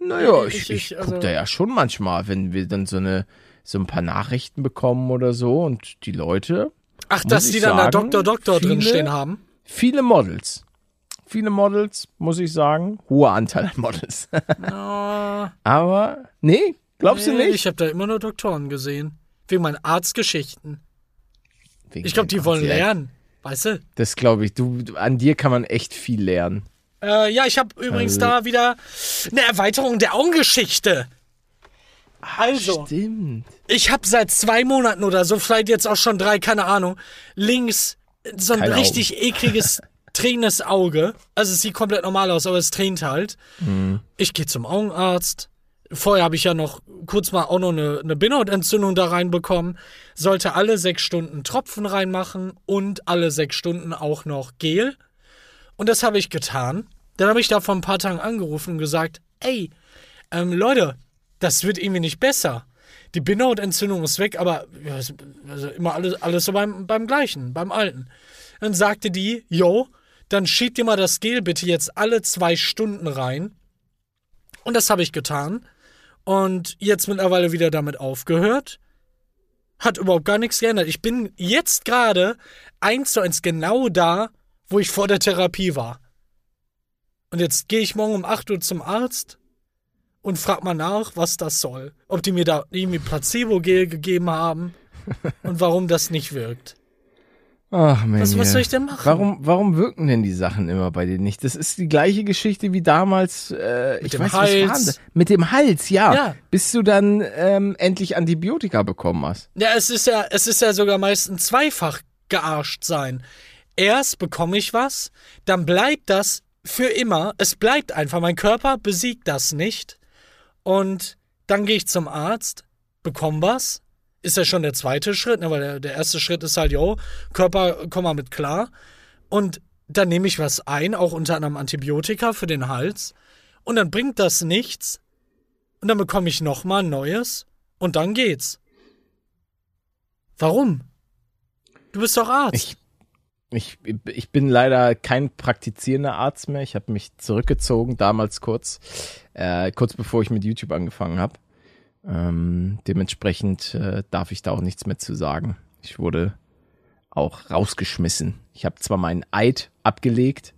Naja, Ich- ich, ich- ich, also- guck da ja schon manchmal, wenn wir dann so eine, so ein paar Nachrichten bekommen oder so und die Leute, Ach, dass die dann da Doktor Doktor drin viele- stehen haben? viele Models. Viele Models, muss ich sagen. Hoher Anteil an Models. Ah, [LAUGHS] Aber, nee, glaubst du nee, nicht? Ich habe da immer nur Doktoren gesehen. Wegen meinen Arztgeschichten. Wegen Ich glaube, die wollen lernen. Weißt du? Das glaube ich. Du, du- an dir kann man echt viel lernen. Äh, ja, ich habe übrigens Also- da wieder eine Erweiterung der Augengeschichte. Also, Stimmt. ich habe seit zwei Monaten oder so, vielleicht jetzt auch schon drei, keine Ahnung, links so ein Keine richtig ekliges, [LAUGHS] tränendes Auge. Also es sieht komplett normal aus, aber es tränt halt. Ich gehe zum Augenarzt. Vorher habe ich ja noch kurz mal auch noch eine, eine Bindehautentzündung da reinbekommen. Sollte alle sechs Stunden Tropfen reinmachen und alle sechs Stunden auch noch Gel. Und das habe ich getan. Dann habe ich da vor ein paar Tagen angerufen und gesagt, ey, ähm, Leute, das wird irgendwie nicht besser. Die Bindehautentzündung ist weg, aber also immer alles, alles so beim, beim gleichen, beim alten. Dann sagte die, yo, dann schiebt dir mal das Gel bitte jetzt alle zwei Stunden rein. Und das habe ich getan. Und jetzt mittlerweile wieder damit aufgehört. Hat überhaupt gar nichts geändert. Ich bin jetzt gerade eins zu eins genau da, wo ich vor der Therapie war. Und jetzt gehe ich morgen um 8 Uhr zum Arzt und frag mal nach, was das soll. Ob die mir da irgendwie Placebo-Gel gegeben haben [LAUGHS] und warum das nicht wirkt. Ach, Mensch. Was, was soll ich denn machen? Warum, warum wirken denn die Sachen immer bei dir nicht? Das ist die gleiche Geschichte wie damals, äh, ich dem weiß Hals. was war? Mit dem Hals, ja. Ja. Bis du dann ähm, endlich Antibiotika bekommen hast. Ja, es ist ja, es ist ja sogar meistens zweifach gearscht sein. Erst bekomme ich was, dann bleibt das für immer. Es bleibt einfach. Mein Körper besiegt das nicht. Und dann gehe ich zum Arzt, bekomme was. Ist ja schon der zweite Schritt, ne? weil der, der erste Schritt ist halt, yo, Körper, komm mal mit klar. Und dann nehme ich was ein, auch unter anderem Antibiotika für den Hals. Und dann bringt das nichts. Und dann bekomme ich nochmal neues. Und dann geht's. Warum? Du bist doch Arzt. Ich, ich, ich bin leider kein praktizierender Arzt mehr. Ich habe mich zurückgezogen, damals kurz, äh, kurz bevor ich mit YouTube angefangen habe. Ähm, dementsprechend äh, darf ich da auch nichts mehr zu sagen. Ich wurde auch rausgeschmissen. Ich habe zwar meinen Eid abgelegt,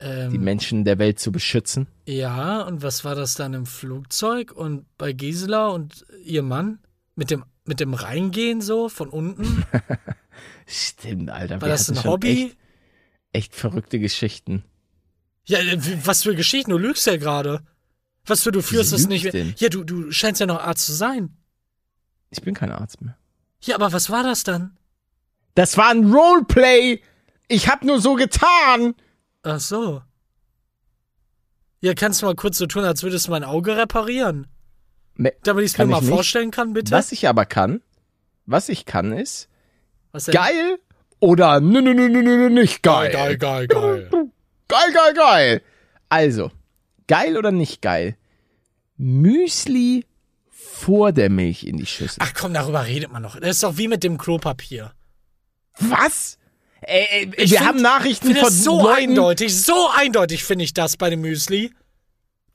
ähm, die Menschen der Welt zu beschützen. Ja, und was war das dann im Flugzeug und bei Gisela und ihr Mann? Mit dem, mit dem Reingehen so von unten? [LAUGHS] Stimmt, Alter. War das ein Hobby? Echt, echt verrückte Geschichten. Ja, äh, was für Geschichten? Du lügst ja gerade. Was für, du führst lüg nicht. ich denn? Ja, du, du scheinst ja noch Arzt zu sein. Ich bin kein Arzt mehr. Ja, aber was war das dann? Das war ein Roleplay. Ich hab nur so getan. Ach so. Ja, kannst du mal kurz so tun, als würdest du mein Auge reparieren? Me- Damit ich es mir mal ich vorstellen kann, bitte? Was ich aber kann, was ich kann ist? Geil oder nö, nö, nö, nö, nö, nicht geil. geil, geil, geil. [LAUGHS] geil, geil, geil. Also, geil oder nicht geil? Müsli vor der Milch in die Schüssel. Ach komm, darüber redet man noch. Das ist doch wie mit dem Klopapier. Was? Ey, ey, Ich wir find- haben Nachrichten von so Leuten. eindeutig, so eindeutig finde ich das bei dem Müsli.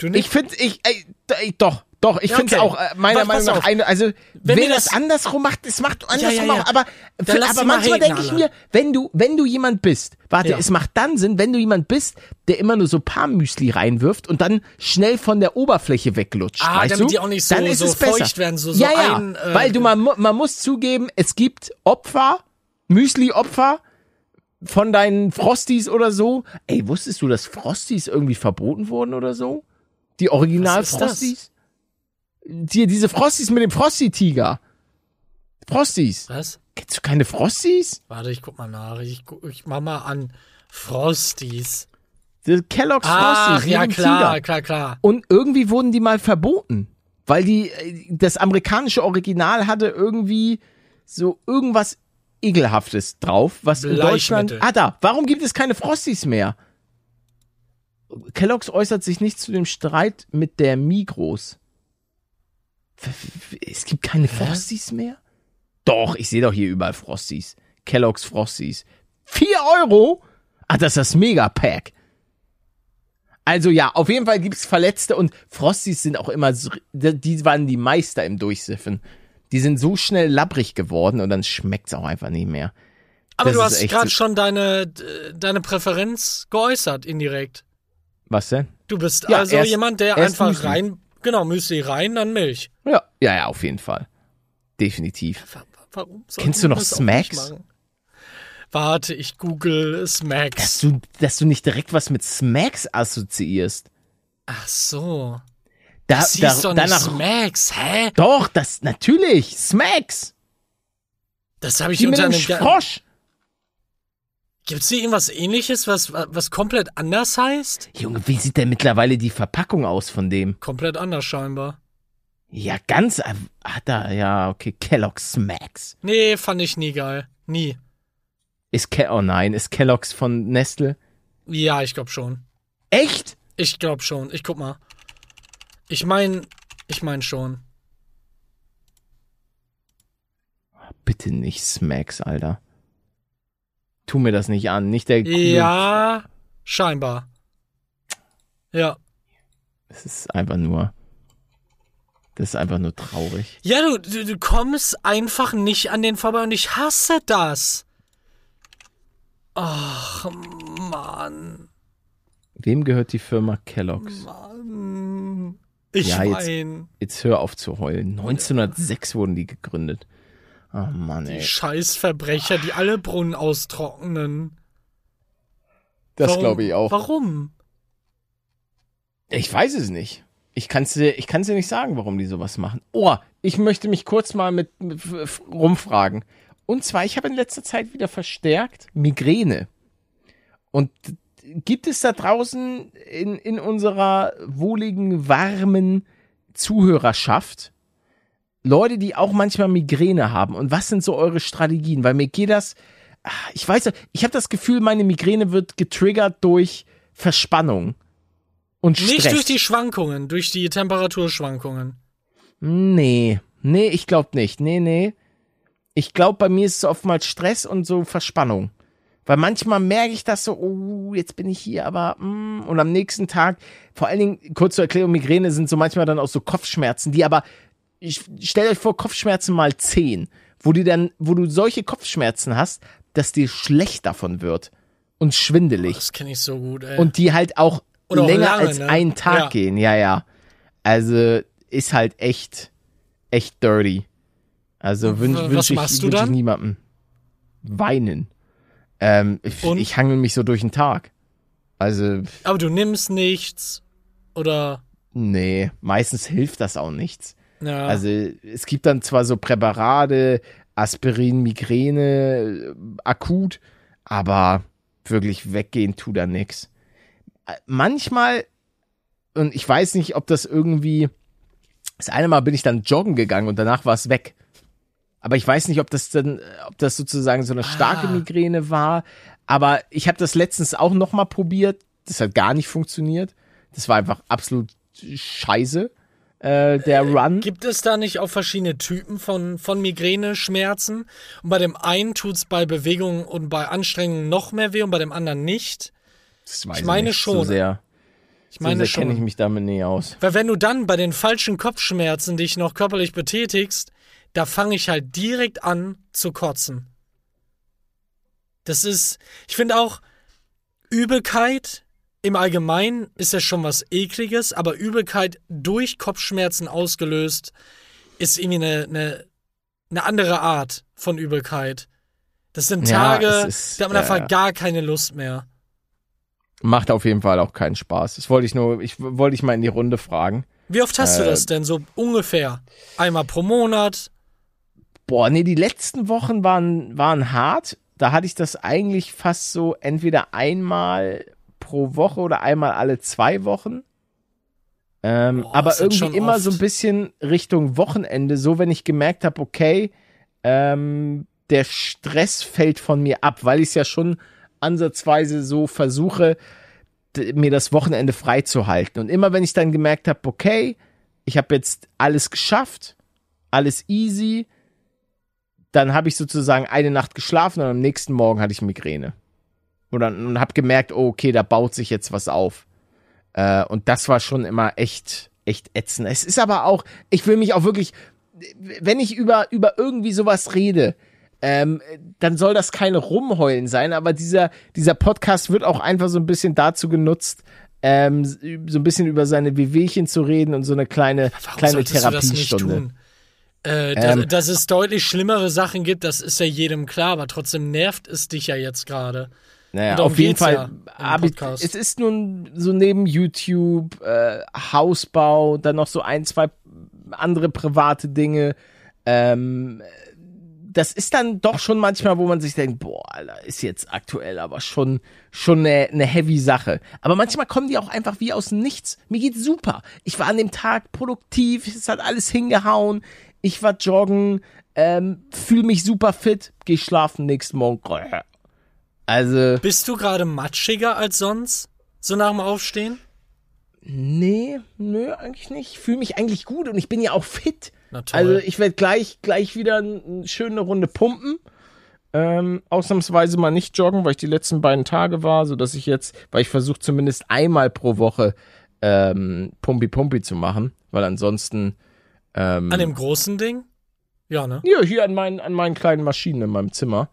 Du nicht? Ich finde, ich, ey, ey, doch, doch, ich Ja, finde es auch äh, meiner Meinung nach auf. eine, also Wenn wer das, das- andersrum macht, das macht andersrum ja, ja. auch, aber, lass aber manchmal denke ich mir, wenn du, wenn du jemand bist, warte, es macht dann Sinn, wenn du jemand bist, der immer nur so Palmmüsli reinwirft und dann schnell von der Oberfläche weglutscht, Ah, weißt damit du? die auch nicht so- dann ist so es besser. feucht werden, so- so ja, ja, ein, äh, weil du, man, man muss zugeben, es gibt Opfer, Müsli-Opfer, von deinen Frosties oder so. Ey, wusstest du, dass Frosties irgendwie verboten wurden oder so? Die Was ist Original-Frosties? Die, diese Frosties mit dem Frosty-Tiger. Frosties. Was? Kennst du keine Frosties? Warte, ich guck mal nach. Ich, guck, ich mach mal an. Frosties. Die Kellogg's Ach, Frosties. ja klar, Tiger. klar, klar. Und irgendwie wurden die mal verboten. Weil die, äh, das amerikanische Original hatte irgendwie so irgendwas Ekelhaftes drauf, was in Deutschland. Ah, da. Warum gibt es keine Frosties mehr? Kellogg's äußert sich nicht zu dem Streit mit der Migros. Es gibt keine Frosties mehr? Doch, ich sehe doch hier überall Frosties. Kellogg's Frosties. Vier Euro? Ah, das ist das Mega-Pack. Also ja, auf jeden Fall gibt's Verletzte und Frosties sind auch immer, so, die waren die Meister im Durchsiffen. Die sind so schnell labbrig geworden und dann schmeckt's auch einfach nicht mehr. Aber Das du hast gerade so- schon deine, d- deine Präferenz geäußert, indirekt. Was denn? Du bist Ja, also erst- jemand, der einfach Müsli. rein, genau, Müsli rein, dann Milch. Ja, ja, ja, auf jeden Fall. Definitiv. Wa- wa- Warum Kennst du noch Smacks? Warte, ich google Dass Smacks. du, dass du nicht direkt was mit Smacks assoziierst. Ach so. Da, Das da, doch nicht danach. Smacks, hä? Doch, das, natürlich. Smacks. Das habe ich Die mit unter einem... Frosch. Gibt's hier irgendwas ähnliches, was, was komplett anders heißt? Junge, wie sieht denn mittlerweile die Verpackung aus von dem? Komplett anders scheinbar. Ja, ganz, hat er, ja, okay, Kellogg's Smacks. Nee, fand ich nie geil. Nie. Ist Ke oh nein, ist Kellogg's von Nestle? Ja, ich glaube schon. Echt? Ich glaube schon. Ich guck mal. Ich mein, ich mein schon. Bitte nicht Smacks, Alter. Tu mir das nicht an, nicht der Ja, scheinbar. Ja. Es ist einfach nur, das ist einfach nur traurig. Ja, du, du, du kommst einfach nicht an den vorbei und ich hasse das. Ach, Mann. Wem gehört die Firma Kellogg's? Ich Ja, jetzt- mein. Jetzt hör auf zu heulen. 1906 wurden die gegründet. Oh Mann, ey. Die Scheißverbrecher, die alle Brunnen austrocknen. Das glaube ich auch. Warum? Ich weiß es nicht. Ich kann es dir, ich kann's dir nicht sagen, warum die sowas machen. Oh, ich möchte mich kurz mal mit, mit rumfragen. Und zwar, ich habe in letzter Zeit wieder verstärkt Migräne. Und gibt es da draußen in, in unserer wohligen, warmen Zuhörerschaft Leute, die auch manchmal Migräne haben? Und was sind so eure Strategien? Weil mir geht das, ah, ich weiß, ich habe das Gefühl, meine Migräne wird getriggert durch Verspannung und Stress. Nicht durch die Schwankungen, durch die Temperaturschwankungen. Nee, nee, ich glaube nicht. Nee, nee. Ich glaube, bei mir ist es oftmals Stress und so Verspannung. Weil manchmal merke ich das so, oh, jetzt bin ich hier, aber mm, und am nächsten Tag, vor allen Dingen, kurz zur Erklärung, Migräne sind so manchmal dann auch so Kopfschmerzen, die aber, ich stell euch vor, Kopfschmerzen mal zehn, wo die dann, wo du solche Kopfschmerzen hast, dass dir schlecht davon wird und schwindelig. Das kenne ich so gut, ey. Und die halt auch Oder länger auch lange, als ne? einen Tag ja. gehen, ja, ja. Also ist halt echt, echt dirty. Also wünsche wünsch ich, wünsch ich niemandem. Weinen. Ähm, ich hangel mich so durch den Tag. Also. Aber du nimmst nichts oder? Nee, meistens hilft das auch nichts. Ja. Also es gibt dann zwar so Präparate, Aspirin, Migräne, akut, aber wirklich weggehen tut da nix. Manchmal, und ich weiß nicht, ob das irgendwie, das eine Mal bin ich dann joggen gegangen und danach war es weg. Aber ich weiß nicht, ob das dann, ob das sozusagen so eine starke ah. Migräne war. Aber ich habe das letztens auch noch mal probiert. Das hat gar nicht funktioniert. Das war einfach absolut scheiße. Äh, der äh, Run. Gibt es da nicht auch verschiedene Typen von, von Migräne-Schmerzen? Und bei dem einen tut's bei Bewegung und bei Anstrengung noch mehr weh und bei dem anderen nicht? Das weiß ich meine nicht schon. So sehr. Ich meine so sehr kenne ich mich damit nie aus. Weil wenn du dann bei den falschen Kopfschmerzen dich noch körperlich betätigst, da fange ich halt direkt an zu kotzen. Das ist, ich finde auch, Übelkeit im Allgemeinen ist ja schon was Ekliges, aber Übelkeit durch Kopfschmerzen ausgelöst ist irgendwie eine, eine, eine andere Art von Übelkeit. Das sind Tage, ja, ist, da hat man äh, einfach gar keine Lust mehr. Macht auf jeden Fall auch keinen Spaß. Das wollte ich nur, ich wollte ich mal in die Runde fragen. Wie oft hast äh, du das denn so ungefähr? Einmal pro Monat? Boah, nee, die letzten Wochen waren, waren hart. Da hatte ich das eigentlich fast so entweder einmal pro Woche oder einmal alle zwei Wochen. Ähm, Boah, aber irgendwie immer oft. so ein bisschen Richtung Wochenende, so wenn ich gemerkt habe, okay, ähm, der Stress fällt von mir ab, weil ich es ja schon ansatzweise so versuche, mir das Wochenende freizuhalten. Und immer wenn ich dann gemerkt habe, okay, ich habe jetzt alles geschafft, alles easy, dann habe ich sozusagen eine Nacht geschlafen und am nächsten Morgen hatte ich Migräne. Und dann und habe gemerkt, oh, okay, da baut sich jetzt was auf. Äh, und das war schon immer echt, echt ätzend. Es ist aber auch, ich will mich auch wirklich, wenn ich über, über irgendwie sowas rede, ähm, dann soll das keine Rumheulen sein, aber dieser, dieser Podcast wird auch einfach so ein bisschen dazu genutzt, ähm, so ein bisschen über seine Wehwehchen zu reden und so eine kleine, Warum kleine Therapiestunde. Äh, dass, ähm, dass es deutlich schlimmere Sachen gibt, das ist ja jedem klar, aber trotzdem nervt es dich ja jetzt gerade. Naja, auf jeden Fall. Ja es ist nun so neben YouTube, äh, Hausbau, dann noch so ein, zwei andere private Dinge. Ähm, das ist dann doch schon manchmal, wo man sich denkt, boah, Alter, ist jetzt aktuell aber schon, schon eine, eine heavy Sache. Aber manchmal kommen die auch einfach wie aus nichts. Mir geht's super. Ich war an dem Tag produktiv, es hat alles hingehauen ich war joggen, ähm, fühle mich super fit, geh schlafen nächsten Morgen. Also. Bist du gerade matschiger als sonst? So nach dem Aufstehen? Nee, nö, eigentlich nicht. Ich fühle mich eigentlich gut und ich bin ja auch fit. Also ich werde gleich, gleich wieder eine schöne Runde pumpen. Ähm, ausnahmsweise mal nicht joggen, weil ich die letzten beiden Tage war, so dass ich jetzt, weil ich versuche zumindest einmal pro Woche ähm, Pumpi Pumpi zu machen, weil ansonsten ähm, an dem großen Ding? Ja, ne? Ja, hier an meinen, an meinen kleinen Maschinen in meinem Zimmer.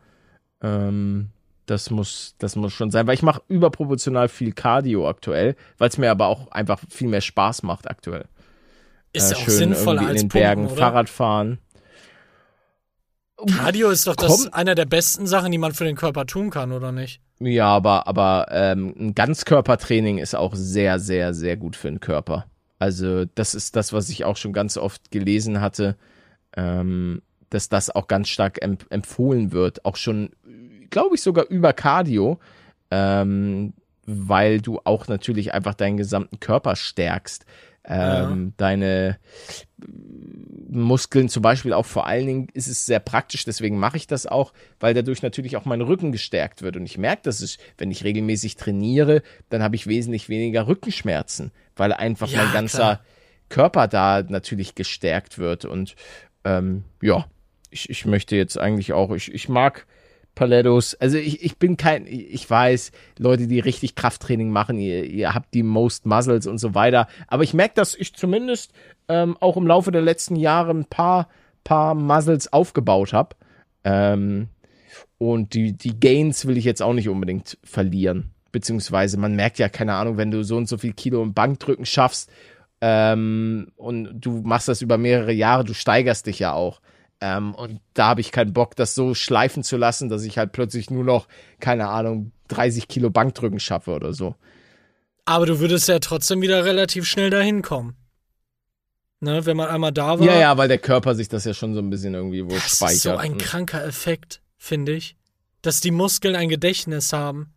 Ähm, das muss, das muss schon sein, weil ich mache überproportional viel Cardio aktuell, weil es mir aber auch einfach viel mehr Spaß macht aktuell. Ist äh, ja auch sinnvoller als in den Bergen Pumpen, Fahrrad fahren. Cardio ist doch das einer der besten Sachen, die man für den Körper tun kann, oder nicht? Ja, aber, aber ähm, ein Ganzkörpertraining ist auch sehr, sehr, sehr gut für den Körper. Also das ist das, was ich auch schon ganz oft gelesen hatte, ähm, dass das auch ganz stark emp empfohlen wird. Auch schon, glaube ich, sogar über Cardio, ähm, weil du auch natürlich einfach deinen gesamten Körper stärkst ähm, ja. deine Muskeln zum Beispiel auch vor allen Dingen ist es sehr praktisch, deswegen mache ich das auch, weil dadurch natürlich auch mein Rücken gestärkt wird und ich merke, dass ich, wenn ich regelmäßig trainiere, dann habe ich wesentlich weniger Rückenschmerzen, weil einfach ja, mein ganzer klar. Körper da natürlich gestärkt wird und ähm, ja, ich, ich möchte jetzt eigentlich auch, ich, ich mag Palettos. Also ich, ich bin kein, ich weiß, Leute, die richtig Krafttraining machen, ihr, ihr habt die most Muscles und so weiter. Aber ich merke, dass ich zumindest ähm, auch im Laufe der letzten Jahre ein paar, paar Muscles aufgebaut habe. Ähm, und die, die Gains will ich jetzt auch nicht unbedingt verlieren. Beziehungsweise man merkt ja, keine Ahnung, wenn du so und so viel Kilo im Bankdrücken schaffst ähm, und du machst das über mehrere Jahre, du steigerst dich ja auch. Ähm, und da habe ich keinen Bock, das so schleifen zu lassen, dass ich halt plötzlich nur noch, keine Ahnung, 30 Kilo Bankdrücken schaffe oder so. Aber du würdest ja trotzdem wieder relativ schnell dahin kommen. Ne, wenn man einmal da war. Ja, ja, weil der Körper sich das ja schon so ein bisschen irgendwie wo das speichert. Das ist so ein kranker Effekt, finde ich. Dass die Muskeln ein Gedächtnis haben.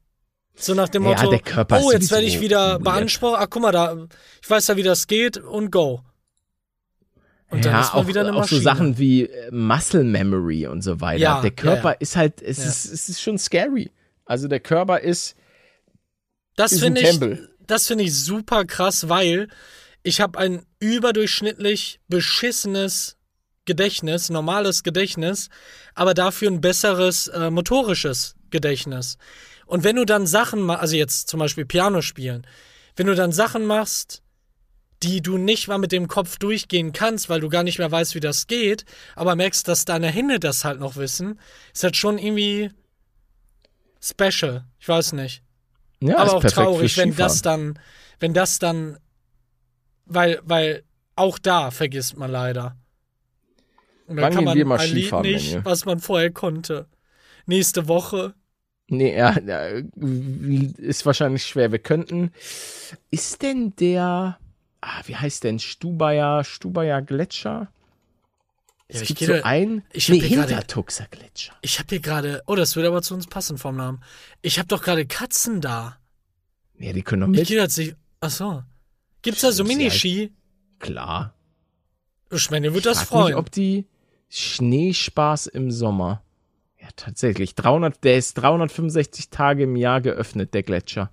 So nach dem Motto, ja, oh, jetzt werde ich wieder beansprucht. Ah, guck mal, da, ich weiß ja, wie das geht und go. Und dann ja, ist man auch, wieder eine Maschine. Auch so Sachen wie äh, Muscle Memory und so weiter. Ja, der Körper ja. ist halt, es, ist, es ist schon scary. Also der Körper ist. Das finde ich, das finde ich super krass, weil ich habe ein überdurchschnittlich beschissenes Gedächtnis, normales Gedächtnis, aber dafür ein besseres äh, motorisches Gedächtnis. Und wenn du dann Sachen machst, also jetzt zum Beispiel Piano spielen, wenn du dann Sachen machst, die du nicht mal mit dem Kopf durchgehen kannst, weil du gar nicht mehr weißt, wie das geht, aber merkst, dass deine Hände das halt noch wissen, ist halt schon irgendwie special. Ich weiß nicht. Ja, aber auch traurig, wenn das dann, wenn das dann, weil, weil auch da vergisst man leider. Und dann Wann kann man wir mal ein Lied nicht, was man vorher konnte. Nächste Woche. Nee, ja, ist wahrscheinlich schwer. Wir könnten. Ist denn der ah, wie heißt denn? Stubaier, Stubaier Gletscher? Es ja, gibt so da, ein, ich nee, Hintertuxer Gletscher. Ich habe hier gerade, oh, das würde aber zu uns passen vom Namen. Ich habe doch gerade Katzen da. Ja, die können doch mit. Ich gehe sich, ach so. Gibt's da so Miniski? Klar. Ich meine, wird das freuen. Mich, ob die Schneespaß im Sommer. Ja, tatsächlich. 300, der ist 365 Tage im Jahr geöffnet, der Gletscher.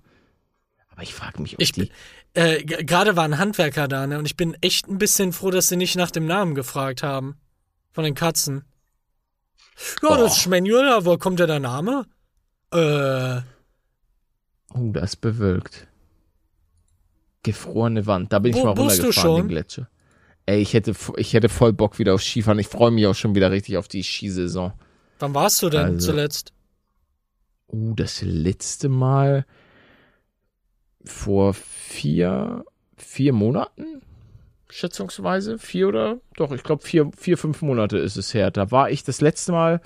Aber ich frage mich, ob ich, die. Äh, Gerade war ein Handwerker da, ne? Und ich bin echt ein bisschen froh, dass sie nicht nach dem Namen gefragt haben. Von den Katzen. Ja, Boah. das ist Manuel, wo kommt denn der Name? Äh. Oh, das ist bewölkt. Gefrorene Wand. Da bin ich wo, mal runtergefahren, den Gletscher. Ey, ich hätte, ich hätte voll Bock wieder auf Skifahren. Ich freue mich auch schon wieder richtig auf die Skisaison. Wann warst du denn also, zuletzt? Oh, das letzte Mal vor vier, vier Monaten, schätzungsweise, vier oder, doch, ich glaube vier, vier, fünf Monate ist es her. Da war ich das letzte Mal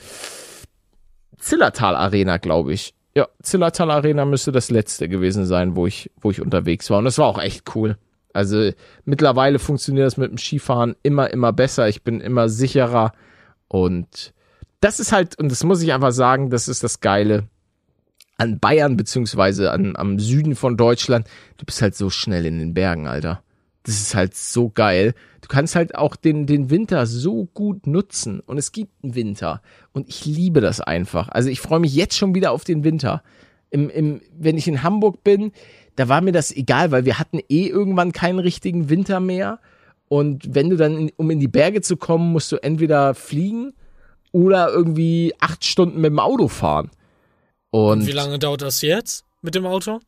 Zillertal Arena, glaube ich. Ja, Zillertal Arena müsste das letzte gewesen sein, wo ich, wo ich unterwegs war. Und das war auch echt cool. Also mittlerweile funktioniert das mit dem Skifahren immer, immer besser. Ich bin immer sicherer. Und das ist halt, und das muss ich einfach sagen, das ist das Geile an Bayern beziehungsweise an, am Süden von Deutschland, du bist halt so schnell in den Bergen, Alter. Das ist halt so geil. Du kannst halt auch den, den Winter so gut nutzen. Und es gibt einen Winter. Und ich liebe das einfach. Also ich freue mich jetzt schon wieder auf den Winter. Im, im, wenn ich in Hamburg bin, da war mir das egal, weil wir hatten eh irgendwann keinen richtigen Winter mehr. Und wenn du dann, um in die Berge zu kommen, musst du entweder fliegen oder irgendwie acht Stunden mit dem Auto fahren. Und, Und wie lange dauert das jetzt mit dem Auto?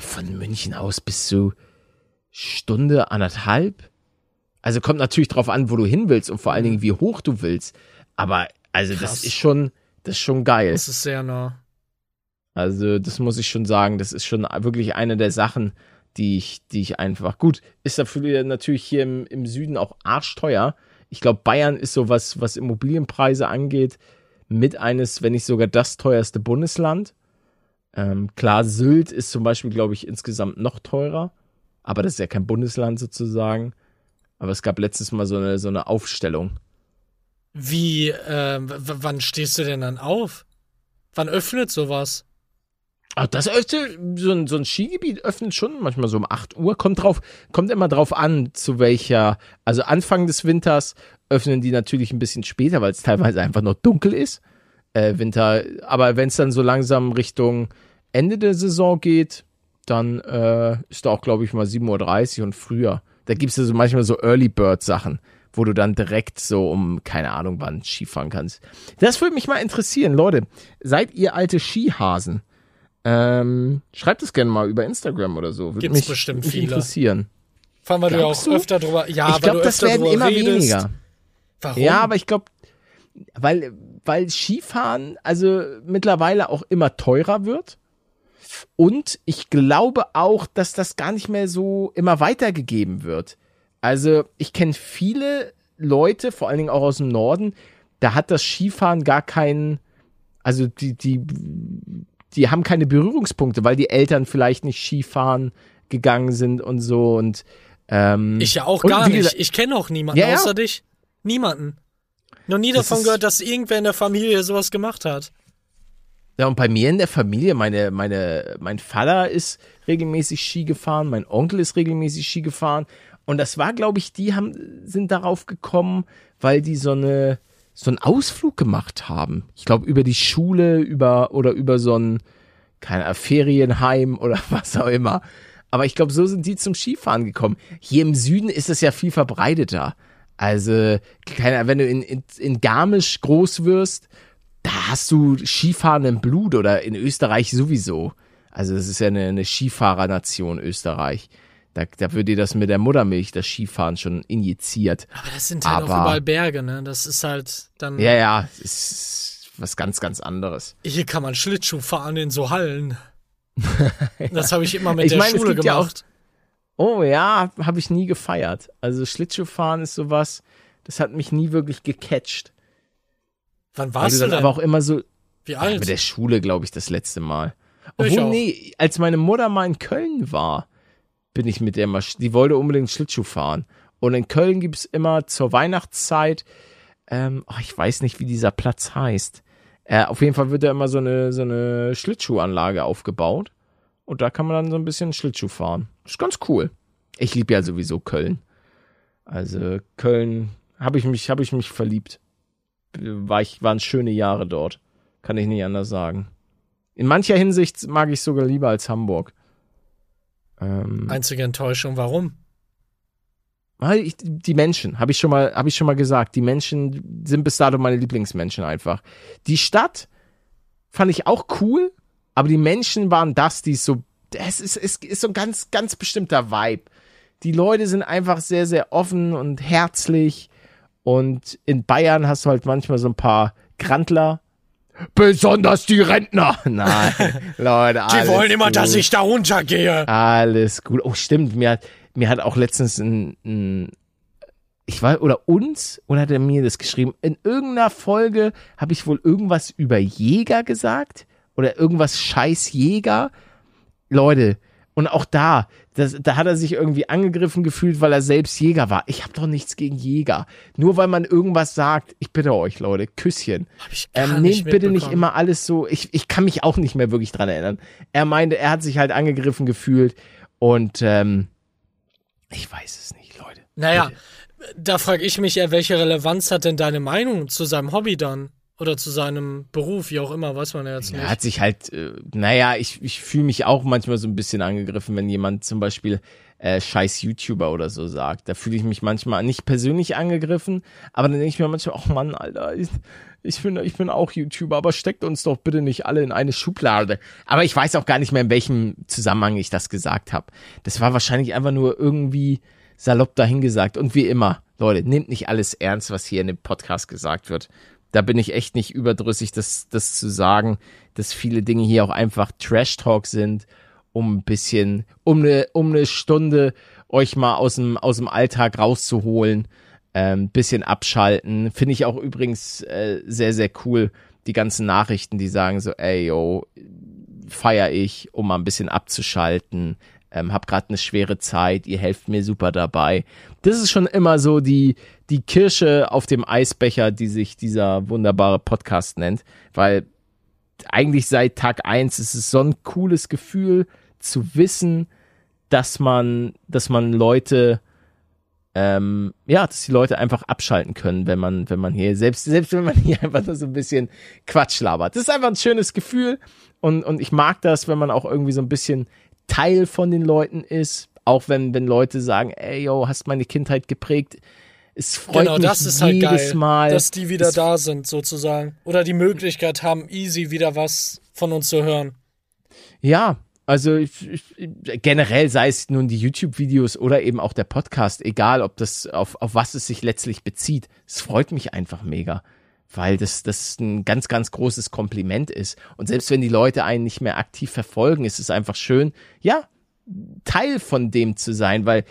Von München aus bis zu Stunde, anderthalb. Also kommt natürlich drauf an, wo du hin willst und vor allen Dingen, wie hoch du willst. Aber also Krass. das ist schon, das ist schon geil. Das ist sehr nah. Also das muss ich schon sagen, das ist schon wirklich eine der Sachen, die ich, die ich einfach, gut, ist dafür natürlich hier im, im Süden auch arschteuer. Ich glaube, Bayern ist so was, was Immobilienpreise angeht, mit eines, wenn nicht sogar das teuerste Bundesland. Ähm, klar, Sylt ist zum Beispiel, glaube ich, insgesamt noch teurer, aber das ist ja kein Bundesland sozusagen. Aber es gab letztes Mal so eine, so eine Aufstellung. Wie, äh, wann stehst du denn dann auf? Wann öffnet sowas? Ach, das öffnet, so ein, so ein Skigebiet öffnet schon manchmal so um 8 Uhr. Kommt drauf, kommt immer drauf an, zu welcher, also Anfang des Winters öffnen die natürlich ein bisschen später, weil es teilweise einfach noch dunkel ist. Äh, Winter, aber wenn es dann so langsam Richtung Ende der Saison geht, dann äh, ist da auch, glaube ich, mal 7.30 Uhr und früher. Da gibt es ja so manchmal so Early Bird Sachen, wo du dann direkt so um, keine Ahnung wann, Skifahren kannst. Das würde mich mal interessieren, Leute. Seid ihr alte Skihasen? Ähm, schreibt es gerne mal über Instagram oder so. Würde Gibt's mich, bestimmt mich viele. interessieren. Weil du ja auch du? öfter drüber. Ja, ich glaube, das werden immer redest. weniger. Warum? Ja, aber ich glaube, weil, weil Skifahren also mittlerweile auch immer teurer wird. Und ich glaube auch, dass das gar nicht mehr so immer weitergegeben wird. Also ich kenne viele Leute, vor allen Dingen auch aus dem Norden, da hat das Skifahren gar keinen, also die, die, die haben keine Berührungspunkte, weil die Eltern vielleicht nicht Skifahren gegangen sind und so und ähm, Ich ja auch gar nicht. Ich kenne auch niemanden Ja, ja. außer dich. Niemanden. Noch nie Das davon gehört, dass irgendwer in der Familie sowas gemacht hat. Ja, und bei mir in der Familie, meine, meine, mein Vater ist regelmäßig Ski gefahren, mein Onkel ist regelmäßig Ski gefahren. Und das war, glaube ich, die haben, sind darauf gekommen, weil die so eine, so einen Ausflug gemacht haben. Ich glaube, über die Schule, über, oder über so ein, keine Ahnung, Ferienheim [LAUGHS] oder was auch immer. Aber ich glaube, so sind die zum Skifahren gekommen. Hier im Süden ist es ja viel verbreiteter. Also, keine Ahnung, wenn du in, in, in Garmisch groß wirst, da hast du Skifahren im Blut oder in Österreich sowieso. Also es ist ja eine, eine Skifahrernation Österreich. Da, da wird dir das mit der Muttermilch, das Skifahren schon injiziert. Aber das sind halt auch Aber- überall Berge, ne? Das ist halt dann. Ja, ja, ist was ganz, ganz anderes. Hier kann man Schlittschuh fahren in so Hallen. [LAUGHS] Das habe ich immer mit Ich der meine, es Schule gibt ja auch- gemacht. Oh ja, habe ich nie gefeiert. Also Schlittschuhfahren ist sowas, das hat mich nie wirklich gecatcht. Wann warst du du denn? aber auch immer so, Wie Ja, alt? mit der Schule, glaube ich, das letzte Mal. Obwohl, auch. nee, als meine Mutter mal in Köln war, bin ich mit der mal, die wollte unbedingt Schlittschuh fahren. Und in Köln gibt's immer zur Weihnachtszeit, ähm, oh, ich weiß nicht, wie dieser Platz heißt. Äh, auf jeden Fall wird da immer so eine, so eine Schlittschuhanlage aufgebaut. Und da kann man dann so ein bisschen Schlittschuh fahren. ist ganz cool. Ich liebe ja sowieso Köln. Also Köln habe ich mich, habe ich mich verliebt. War ich, waren schöne Jahre dort. Kann ich nicht anders sagen. In mancher Hinsicht mag ich sogar lieber als Hamburg. Ähm, Einzige Enttäuschung, warum? ich, die Menschen, habe ich schon mal, habe ich schon mal gesagt, die Menschen sind bis dato meine Lieblingsmenschen einfach. Die Stadt fand ich auch cool, aber die Menschen waren das, die so, es ist, es ist so ein ganz, ganz bestimmter Vibe. Die Leute sind einfach sehr, sehr offen und herzlich. Und in Bayern hast du halt manchmal so ein paar Grantler. Besonders die Rentner. [LAUGHS] Nein, Leute, Die alles wollen immer, gut. dass ich da runtergehe. Alles gut. Oh, stimmt. Mir hat, mir hat auch letztens ein, ein ich weiß, oder uns, oder hat er mir das geschrieben? In irgendeiner Folge habe ich wohl irgendwas über Jäger gesagt oder irgendwas scheiß Jäger. Leute, und auch da, das, da hat er sich irgendwie angegriffen gefühlt, weil er selbst Jäger war. Ich habe doch nichts gegen Jäger. Nur weil man irgendwas sagt, ich bitte euch, Leute, Küsschen. Ähm, nicht nehmt bitte nicht immer alles so. Ich, ich kann mich auch nicht mehr wirklich dran erinnern. Er meinte, er hat sich halt angegriffen gefühlt und ähm, ich weiß es nicht, Leute. Naja, da frage ich mich ja, welche Relevanz hat denn deine Meinung zu seinem Hobby dann? Oder zu seinem Beruf, wie auch immer, weiß man ja jetzt Er nicht. hat sich halt, äh, naja, ich, ich fühle mich auch manchmal so ein bisschen angegriffen, wenn jemand zum Beispiel äh, scheiß YouTuber oder so sagt. Da fühle ich mich manchmal nicht persönlich angegriffen, aber dann denke ich mir manchmal, ach Mann, Alter, ich, ich, bin, ich bin auch YouTuber, aber steckt uns doch bitte nicht alle in eine Schublade. Aber ich weiß auch gar nicht mehr, in welchem Zusammenhang ich das gesagt habe. Das war wahrscheinlich einfach nur irgendwie salopp dahingesagt. Und wie immer, Leute, nehmt nicht alles ernst, was hier in dem Podcast gesagt wird. Da bin ich echt nicht überdrüssig, das, das zu sagen, dass viele Dinge hier auch einfach Trash-Talk sind, um ein bisschen, um eine, um eine Stunde euch mal aus dem, aus dem Alltag rauszuholen. Ähm, bisschen abschalten. Finde ich auch übrigens äh, sehr, sehr cool. Die ganzen Nachrichten, die sagen so, ey, yo, feier ich, um mal ein bisschen abzuschalten. Ähm, hab gerade eine schwere Zeit, ihr helft mir super dabei. Das ist schon immer so die, die Kirsche auf dem Eisbecher, die sich dieser wunderbare Podcast nennt, weil eigentlich seit Tag eins ist es so ein cooles Gefühl zu wissen, dass man, dass man Leute, ähm, ja, dass die Leute einfach abschalten können, wenn man, wenn man hier, selbst, selbst wenn man [LAUGHS] hier einfach nur so ein bisschen Quatsch labert. Das ist einfach ein schönes Gefühl und, und ich mag das, wenn man auch irgendwie so ein bisschen Teil von den Leuten ist, auch wenn, wenn Leute sagen, ey, yo, hast meine Kindheit geprägt. Es freut genau, mich das ist halt jedes geil, Mal, dass die wieder da sind, sozusagen. Oder die Möglichkeit haben, easy wieder was von uns zu hören. Ja, also ich, ich, generell sei es nun die YouTube-Videos oder eben auch der Podcast, egal ob das auf, auf was es sich letztlich bezieht. Es freut mich einfach mega, weil das, das ein ganz, ganz großes Kompliment ist. Und selbst wenn die Leute einen nicht mehr aktiv verfolgen, ist es einfach schön, ja, Teil von dem zu sein, weil,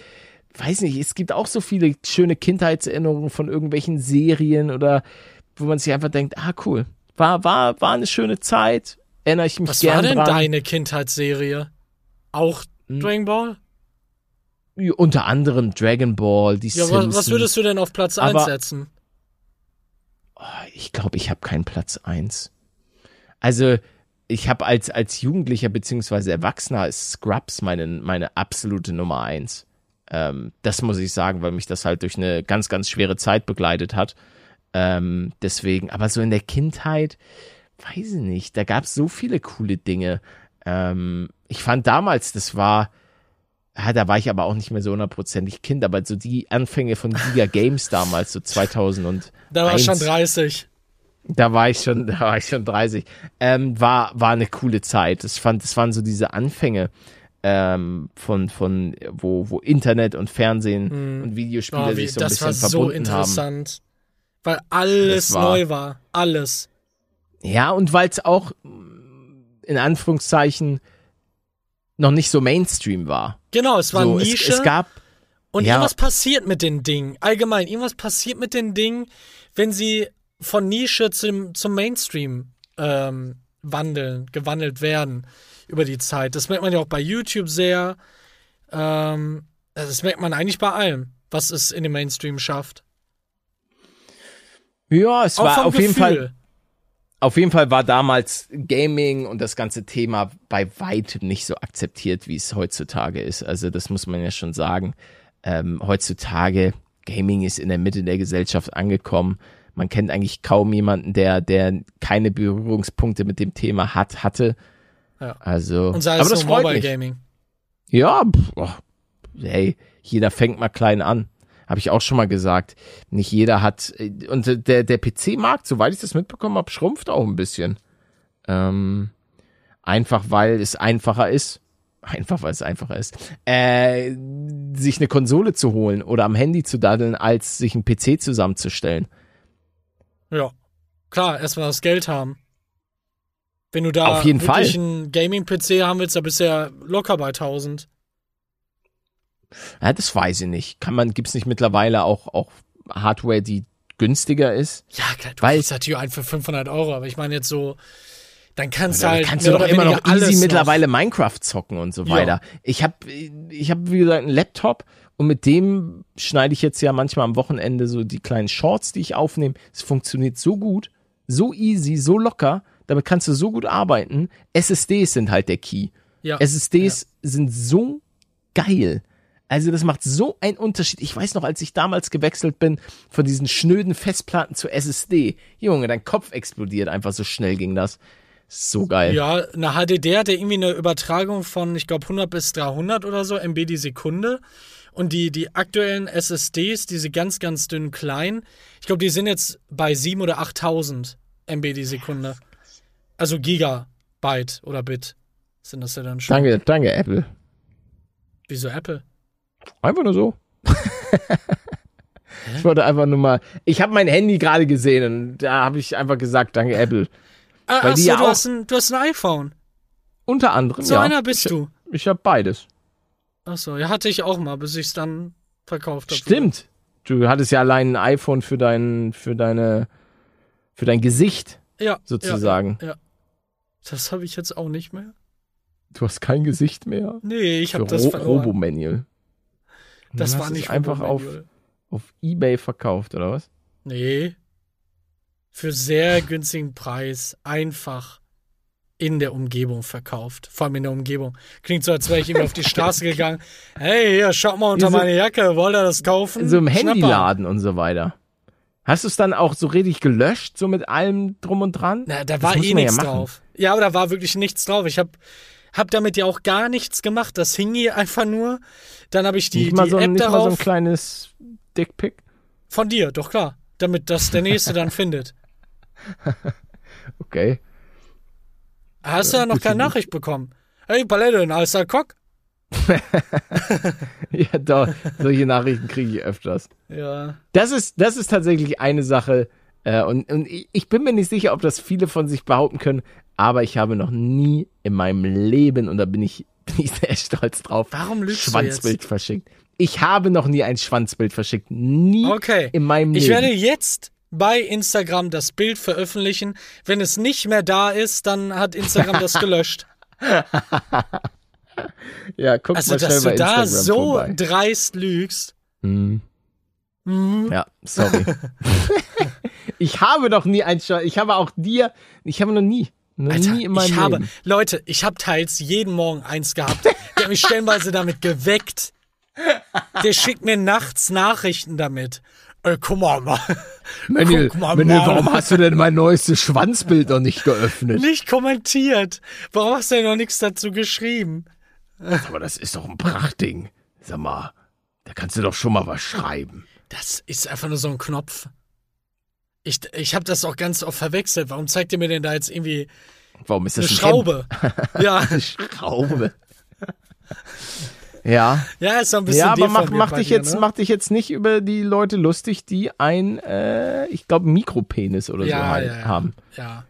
weiß nicht, es gibt auch so viele schöne Kindheitserinnerungen von irgendwelchen Serien oder wo man sich einfach denkt, ah cool, war, war, war eine schöne Zeit, erinnere ich mich Was gern war denn dran. deine Kindheitsserie? Auch hm. Dragon Ball? Unter anderem Dragon Ball, die ja, Simpsons. Was würdest du denn auf Platz 1 setzen? Oh, ich glaube, ich habe keinen Platz 1. Also, ich habe als, als Jugendlicher beziehungsweise Erwachsener ist Scrubs meine, meine absolute Nummer 1. Ähm, das muss ich sagen, weil mich das halt durch eine ganz, ganz schwere Zeit begleitet hat. Ähm, deswegen, aber so in der Kindheit, weiß ich nicht, da gab es so viele coole Dinge. Ähm, ich fand damals, das war, ja, da war ich aber auch nicht mehr so hundertprozentig Kind, aber so die Anfänge von Giga Games [LAUGHS] damals, so 2000 und Da war ich schon 30. Da war ich schon, da war ich schon 30. Ähm, war, war eine coole Zeit. Ich fand, das waren so diese Anfänge ähm, von, von, wo, wo Internet und Fernsehen hm. und Videospiele oh, wie, sich so ein bisschen verbunden haben. Das war so interessant. Weil alles war, neu war. Alles. Ja, und weil es auch in Anführungszeichen noch nicht so Mainstream war. Genau, es war so, Nische. Es, es gab und ja. irgendwas passiert mit den Dingen. Allgemein, irgendwas passiert mit den Dingen, wenn sie von Nische zum, zum Mainstream ähm, wandeln, gewandelt werden über die Zeit. Das merkt man ja auch bei YouTube sehr. Ähm, das merkt man eigentlich bei allem, was es in den Mainstream schafft. Ja, es auch war auf Gefühl. jeden Fall auf jeden Fall war damals Gaming und das ganze Thema bei weitem nicht so akzeptiert, wie es heutzutage ist. Also das muss man ja schon sagen. Ähm, heutzutage Gaming ist in der Mitte der Gesellschaft angekommen. Man kennt eigentlich kaum jemanden, der der keine Berührungspunkte mit dem Thema hat hatte. Ja. Also, und sei es aber das Mobile mich. Gaming. Ja, pff, hey, jeder fängt mal klein an habe ich auch schon mal gesagt. Nicht jeder hat und der der PC-Markt, soweit ich das mitbekommen habe, schrumpft auch ein bisschen. Ähm, einfach weil es einfacher ist, einfach weil es einfacher ist, äh, sich eine Konsole zu holen oder am Handy zu daddeln, als sich einen PC zusammenzustellen. Ja, klar, erstmal das Geld haben. Wenn du da Auf jeden Fall. einen Gaming-PC haben willst, da bist du ja locker bei 1000. Ja, das weiß ich nicht. Kann man, gibt's nicht mittlerweile auch, auch Hardware, die günstiger ist? Ja, klar, du kriegst natürlich einen für 500 Euro, aber ich meine jetzt so, dann kannst du halt. kannst du doch immer noch easy mittlerweile Minecraft zocken und so weiter. Ja. Ich habe, ich habe wie gesagt einen Laptop und mit dem schneide ich jetzt ja manchmal am Wochenende so die kleinen Shorts, die ich aufnehme. Es funktioniert so gut, so easy, so locker. Damit kannst du so gut arbeiten. SSDs sind halt der Key. Ja. SSDs ja. sind so geil. Also das macht so einen Unterschied. Ich weiß noch, als ich damals gewechselt bin von diesen schnöden Festplatten zu SSD. Junge, dein Kopf explodiert einfach so schnell ging das. So geil. Ja, eine HDD hat ja irgendwie eine Übertragung von, ich glaube, 100 bis 300 oder so MB die Sekunde. Und die, die aktuellen SSDs, diese ganz, ganz dünnen kleinen, ich glaube, die sind jetzt bei 7 oder 8000 MB die Sekunde. Also Gigabyte oder Bit sind das ja dann schon. Danke, danke, Apple. Wieso Apple? Einfach nur so. [LAUGHS] ich wollte einfach nur mal. Ich habe mein Handy gerade gesehen und da habe ich einfach gesagt, danke Apple. Ah, Weil achso, ja du, hast ein, du hast ein iPhone. Unter anderem. So ja. einer bist ich, du. Ich habe beides. Achso, ja, hatte ich auch mal, bis ich es dann verkauft habe. Stimmt. du hattest ja allein ein iPhone für dein, für deine, für dein Gesicht Ja. sozusagen. Ja. ja. Das habe ich jetzt auch nicht mehr. Du hast kein Gesicht mehr. Nee, ich habe das Ro verloren. Robomanual. Das war nicht einfach auf, auf Ebay verkauft, oder was? Nee. Für sehr günstigen Preis einfach in der Umgebung verkauft. Vor allem in der Umgebung. Klingt so, als wäre ich irgendwie auf die Straße gegangen. [LAUGHS] Hey, hier, schaut mal unter so- meine Jacke. Wollt ihr das kaufen? So im. Handyladen und so weiter. Hast du es dann auch so richtig gelöscht, so mit allem drum und dran? Na, da Das war eh ja nichts machen. drauf. Ja, aber da war wirklich nichts drauf. Ich habe hab damit ja auch gar nichts gemacht. Das hing hier einfach nur. Dann habe ich die, nicht mal, so, ein- App nicht mal so ein darauf. kleines Dickpick? von dir, doch klar. Damit das der Nächste dann findet. [LAUGHS] Okay. Hast du ja noch keine. Nachricht bekommen? Hey, Palette, ein heißer Cock? [LAUGHS] Ja, doch. Solche Nachrichten kriege ich öfters. Ja. Das ist, das ist tatsächlich eine Sache, äh, und, und ich ich bin mir nicht sicher, ob das viele von sich behaupten können, aber ich habe noch nie in meinem Leben, und da bin ich, [LAUGHS] bin ich sehr stolz drauf, Warum lügst du Schwanzbild verschickt. Ich habe noch nie ein Schwanzbild verschickt. Nie Okay. in meinem Ich Leben. werde jetzt bei Instagram das Bild veröffentlichen. Wenn es nicht mehr da ist, dann hat Instagram das [LAUGHS] gelöscht. ja, guck Also, mal schnell dass du bei da Instagram so vorbei. dreist lügst. Hm. Mhm. Ja, sorry. [LAUGHS] ich habe noch nie ein Schwanz. Ich habe auch dir, ich habe noch nie, noch Alter, nie in meinem ich habe, Leben. Leute, ich habe teils jeden Morgen eins gehabt. Der hat mich stellenweise damit geweckt. Der schickt mir nachts Nachrichten damit. Ey, guck mal, Mann. Manuel, guck mal, Manuel, warum hast du denn mein neuestes Schwanzbild noch nicht geöffnet? Nicht kommentiert. Warum hast du denn noch nichts dazu geschrieben? Aber das ist doch ein Prachtding. Sag mal, da kannst du doch schon mal was schreiben. Das ist einfach nur so ein Knopf. Ich, ich habe das auch ganz oft verwechselt. Warum zeigt ihr mir denn da jetzt irgendwie Warum ist eine das ein Schraube? [LAUGHS] ja? Eine Schraube. ja, ja, ist so ein bisschen ja, aber mach, mach dich dir, jetzt, ne? mach dich jetzt nicht über die Leute lustig, die ein, äh, ich glaube, Mikropenis oder so ja, halt ja, ja, haben. Ja.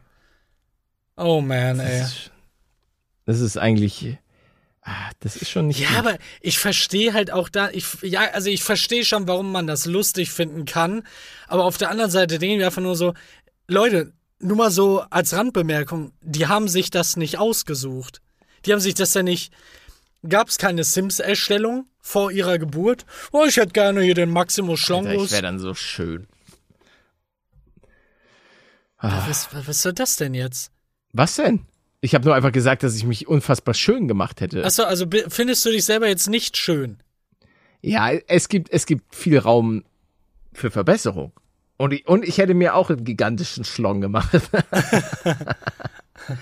Oh man, ey. Das ist, das ist eigentlich, das ist schon nicht. Ja, gut. aber ich verstehe halt auch da, ich, ja, also ich verstehe schon, warum man das lustig finden kann. Aber auf der anderen Seite denke ich mir einfach nur so, Leute, nur mal so als Randbemerkung, die haben sich das nicht ausgesucht. Die haben sich das ja nicht. Gab es keine Sims-Erstellung vor ihrer Geburt? Oh, ich hätte gerne hier den Maximus Schlongus. ich wäre dann so schön. was, was soll das denn jetzt? Was denn? Ich habe nur einfach gesagt, dass ich mich unfassbar schön gemacht hätte. Achso, also findest du dich selber jetzt nicht schön? Ja, es gibt, es gibt viel Raum für Verbesserung. Und ich, und ich hätte mir auch einen gigantischen Schlong gemacht. also, [LAUGHS]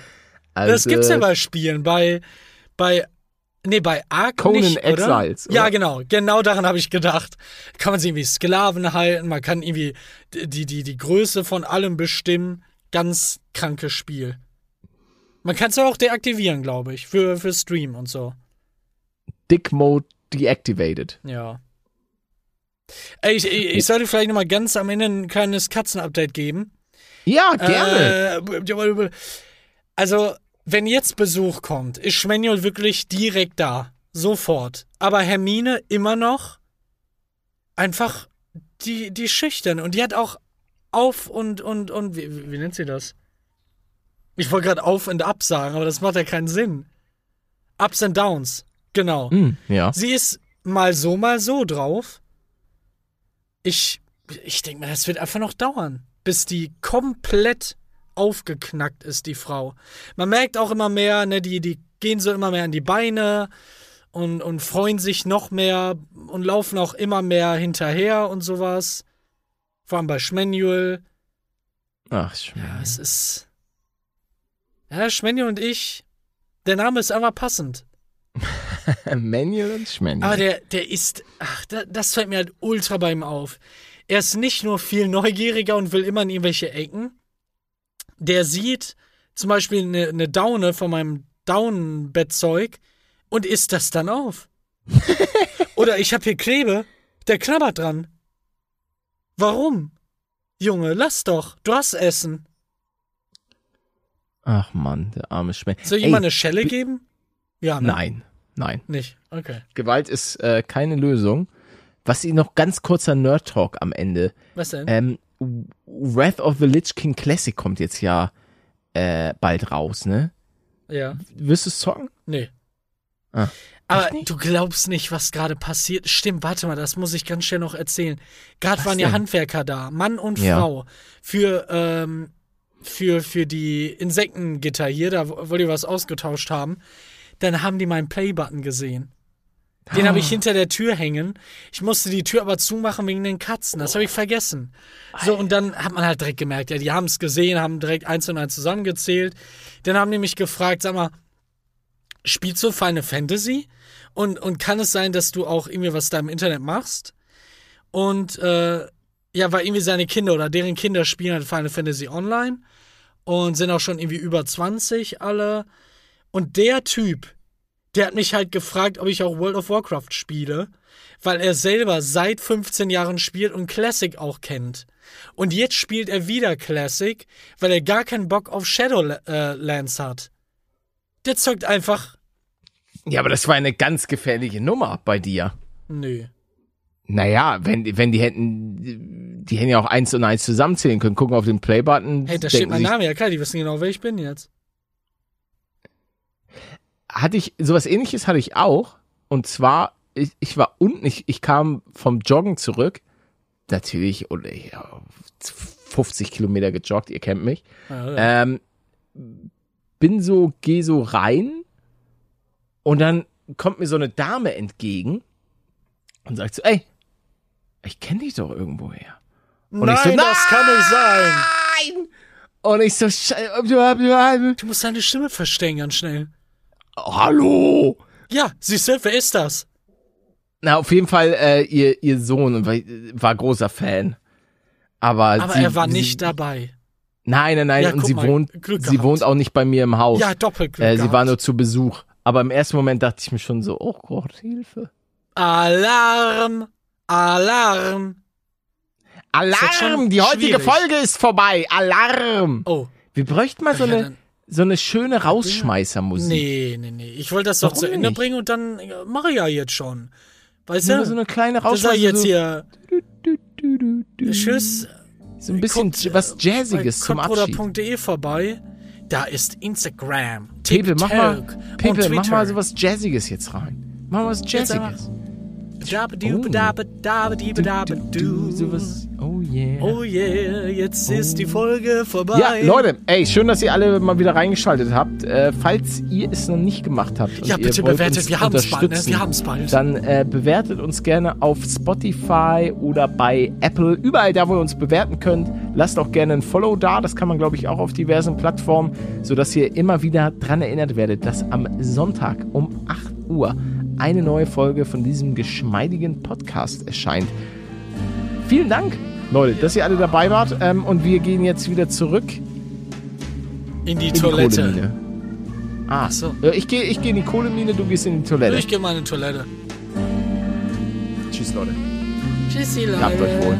Das gibt's ja bei Spielen, bei, bei, nee, bei Ark Conan nicht, oder? Exiles, Ja, oder? genau, genau daran habe ich gedacht. Kann man sie irgendwie Sklaven halten, man kann irgendwie die, die, die Größe von allem bestimmen. Ganz krankes Spiel. Man kann es auch deaktivieren, glaube ich, für, für Stream und so. Dick Mode deactivated. Ja. Ey, ich, ich, ich sollte vielleicht nochmal ganz am Ende ein kleines Katzen-Update geben. Ja, gerne. Äh, also, wenn jetzt Besuch kommt, ist Schmanuel wirklich direkt da. Sofort. Aber Hermine immer noch einfach die, die schüchtern. Und die hat auch auf und, und, und, wie wie nennt sie das? Ich wollte gerade auf und ab sagen, aber das macht ja keinen Sinn. Ups and Downs. Genau. Hm, ja. Sie ist mal so, mal so drauf. Ich, ich denke mal, das wird einfach noch dauern, bis die komplett aufgeknackt ist, die Frau. Man merkt auch immer mehr, ne, die, die gehen so immer mehr an die Beine und, und freuen sich noch mehr und laufen auch immer mehr hinterher und sowas. Vor allem bei Schmanuel. Ach, Ja, Schmerz. es ist. Ja, Schmanuel und ich. Der Name ist einfach passend. [LAUGHS] Manual und Schmanuel. Aber der, der ist, ach, da, das fällt mir halt ultra bei ihm auf. Er ist nicht nur viel neugieriger und will immer in irgendwelche Ecken. Der sieht zum Beispiel eine, eine Daune von meinem Daunenbettzeug und isst das dann auf. [LAUGHS] Oder ich habe hier Klebe, der knabbert dran. Warum? Junge, lass doch, du hast Essen. Ach Mann, der arme Schmanuel. Soll ich ihm mal eine Schelle geben? Ja, ne? Nein, nein. Nicht. Okay. Gewalt ist äh, keine Lösung. was ich noch ganz kurzer Nerd Talk am Ende. Was denn? Ähm, Wrath of the Lich King Classic kommt jetzt ja äh, bald raus, ne? ja. Wirst du es zocken? Nee. Ah, Aber du glaubst nicht, was gerade passiert. Stimmt, warte mal, das muss ich ganz schnell noch erzählen. Gerade waren ja? Handwerker da, Mann und Ja. Frau, für, ähm, für, für die Insektengitter hier, da wo wo die was ausgetauscht haben. Dann haben die meinen Play-Button gesehen. Den habe ich Ah. hinter der Tür hängen. Ich musste die Tür aber zumachen wegen den Katzen. Das habe ich vergessen. So, und dann hat man halt direkt gemerkt, ja, die haben es gesehen, haben direkt eins und eins zusammengezählt. Dann haben die mich gefragt, sag mal, spielst du Final Fantasy? Und, und kann es sein, dass du auch irgendwie was da im Internet machst? Und äh, ja, weil irgendwie seine Kinder oder deren Kinder spielen halt Final Fantasy Online und sind auch schon irgendwie über 20 alle. Und der Typ, der hat mich halt gefragt, ob ich auch World of Warcraft spiele, weil er selber seit 15 Jahren spielt und Classic auch kennt. Und jetzt spielt er wieder Classic, weil er gar keinen Bock auf Shadowlands hat. Der zockt einfach. Ja, aber das war eine ganz gefährliche Nummer bei dir. Nö. Naja, wenn, wenn die hätten, die hätten ja auch eins und eins zusammenzählen können, gucken auf den Play-Button. Hey, da steht mein Name, ja klar, die wissen genau, wer ich bin jetzt. Hatte ich, sowas ähnliches hatte ich auch. Und zwar, ich, ich war unten, ich, ich kam vom Joggen zurück. Natürlich, und ich, ja, 50 Kilometer gejoggt, ihr kennt mich. Ja, Ähm, bin so, geh so rein und dann kommt mir so eine Dame entgegen und sagt so, ey, ich kenne dich doch irgendwoher. Und Nein, ich so, das kann nicht sein. Nein! Und ich so, "Schei- Du musst deine Stimme verstellen ganz schnell. hallo! Ja, siehst du, wer ist das? Na, auf jeden Fall, äh, ihr, ihr Sohn war, war großer Fan. Aber, Aber sie, er war sie, nicht dabei. Nein, nein, nein, Ja, und sie mal, wohnt, Glück sie gehabt. wohnt auch nicht bei mir im Haus. Ja, Doppelglück. äh, sie gehabt. war nur zu Besuch. Aber im ersten Moment dachte ich mir schon so, oh Gott, Hilfe. Alarm! Alarm! Alarm! jetzt Die heutige schwierig. Folge ist vorbei. Alarm! Oh. Wir bräuchten mal so Ja, eine, so eine schöne Rausschmeißermusik. Nee, nee, nee. Ich wollte das doch Warum zu Ende nicht? bringen und dann mache ich ja jetzt schon. Weißt Nur du? so eine kleine das Rausschmeißer. jetzt so, hier. du, du, du. Tschüss. So ein bisschen Guckt, was äh, Jazziges bei zum Abschied. Vorbei. Da ist Instagram, Pepe, TikTok mach mal, Pepe, mach mal so was Jazziges jetzt rein. Mach mal was Jetzt Jazziges. Sowas. Oh yeah. Oh yeah, jetzt ist die Folge vorbei. Ja, Leute, ey, schön, dass ihr alle mal wieder reingeschaltet habt. Äh, falls ihr es noch nicht gemacht habt und Ja, ihr bitte bewertet, wir haben's bald, ne? Wir haben's bald. dann äh, bewertet uns gerne auf Spotify oder bei Apple, überall da, wo ihr uns bewerten könnt. Lasst auch gerne ein Follow da, das kann man, glaube ich, auch auf diversen Plattformen, sodass ihr immer wieder dran erinnert werdet, dass am Sonntag um 8 Uhr eine neue Folge von diesem geschmeidigen Podcast erscheint. Vielen Dank, Leute, dass ihr alle dabei wart ähm, und wir gehen jetzt wieder zurück In die in die Toilette. Kohlemine. Ah, Ach so. Ich gehe ich geh in die Kohlemine, du gehst in die Toilette. Ich gehe mal in die Toilette. Tschüss, Leute. Tschüssi, Leute. Habt euch wohl.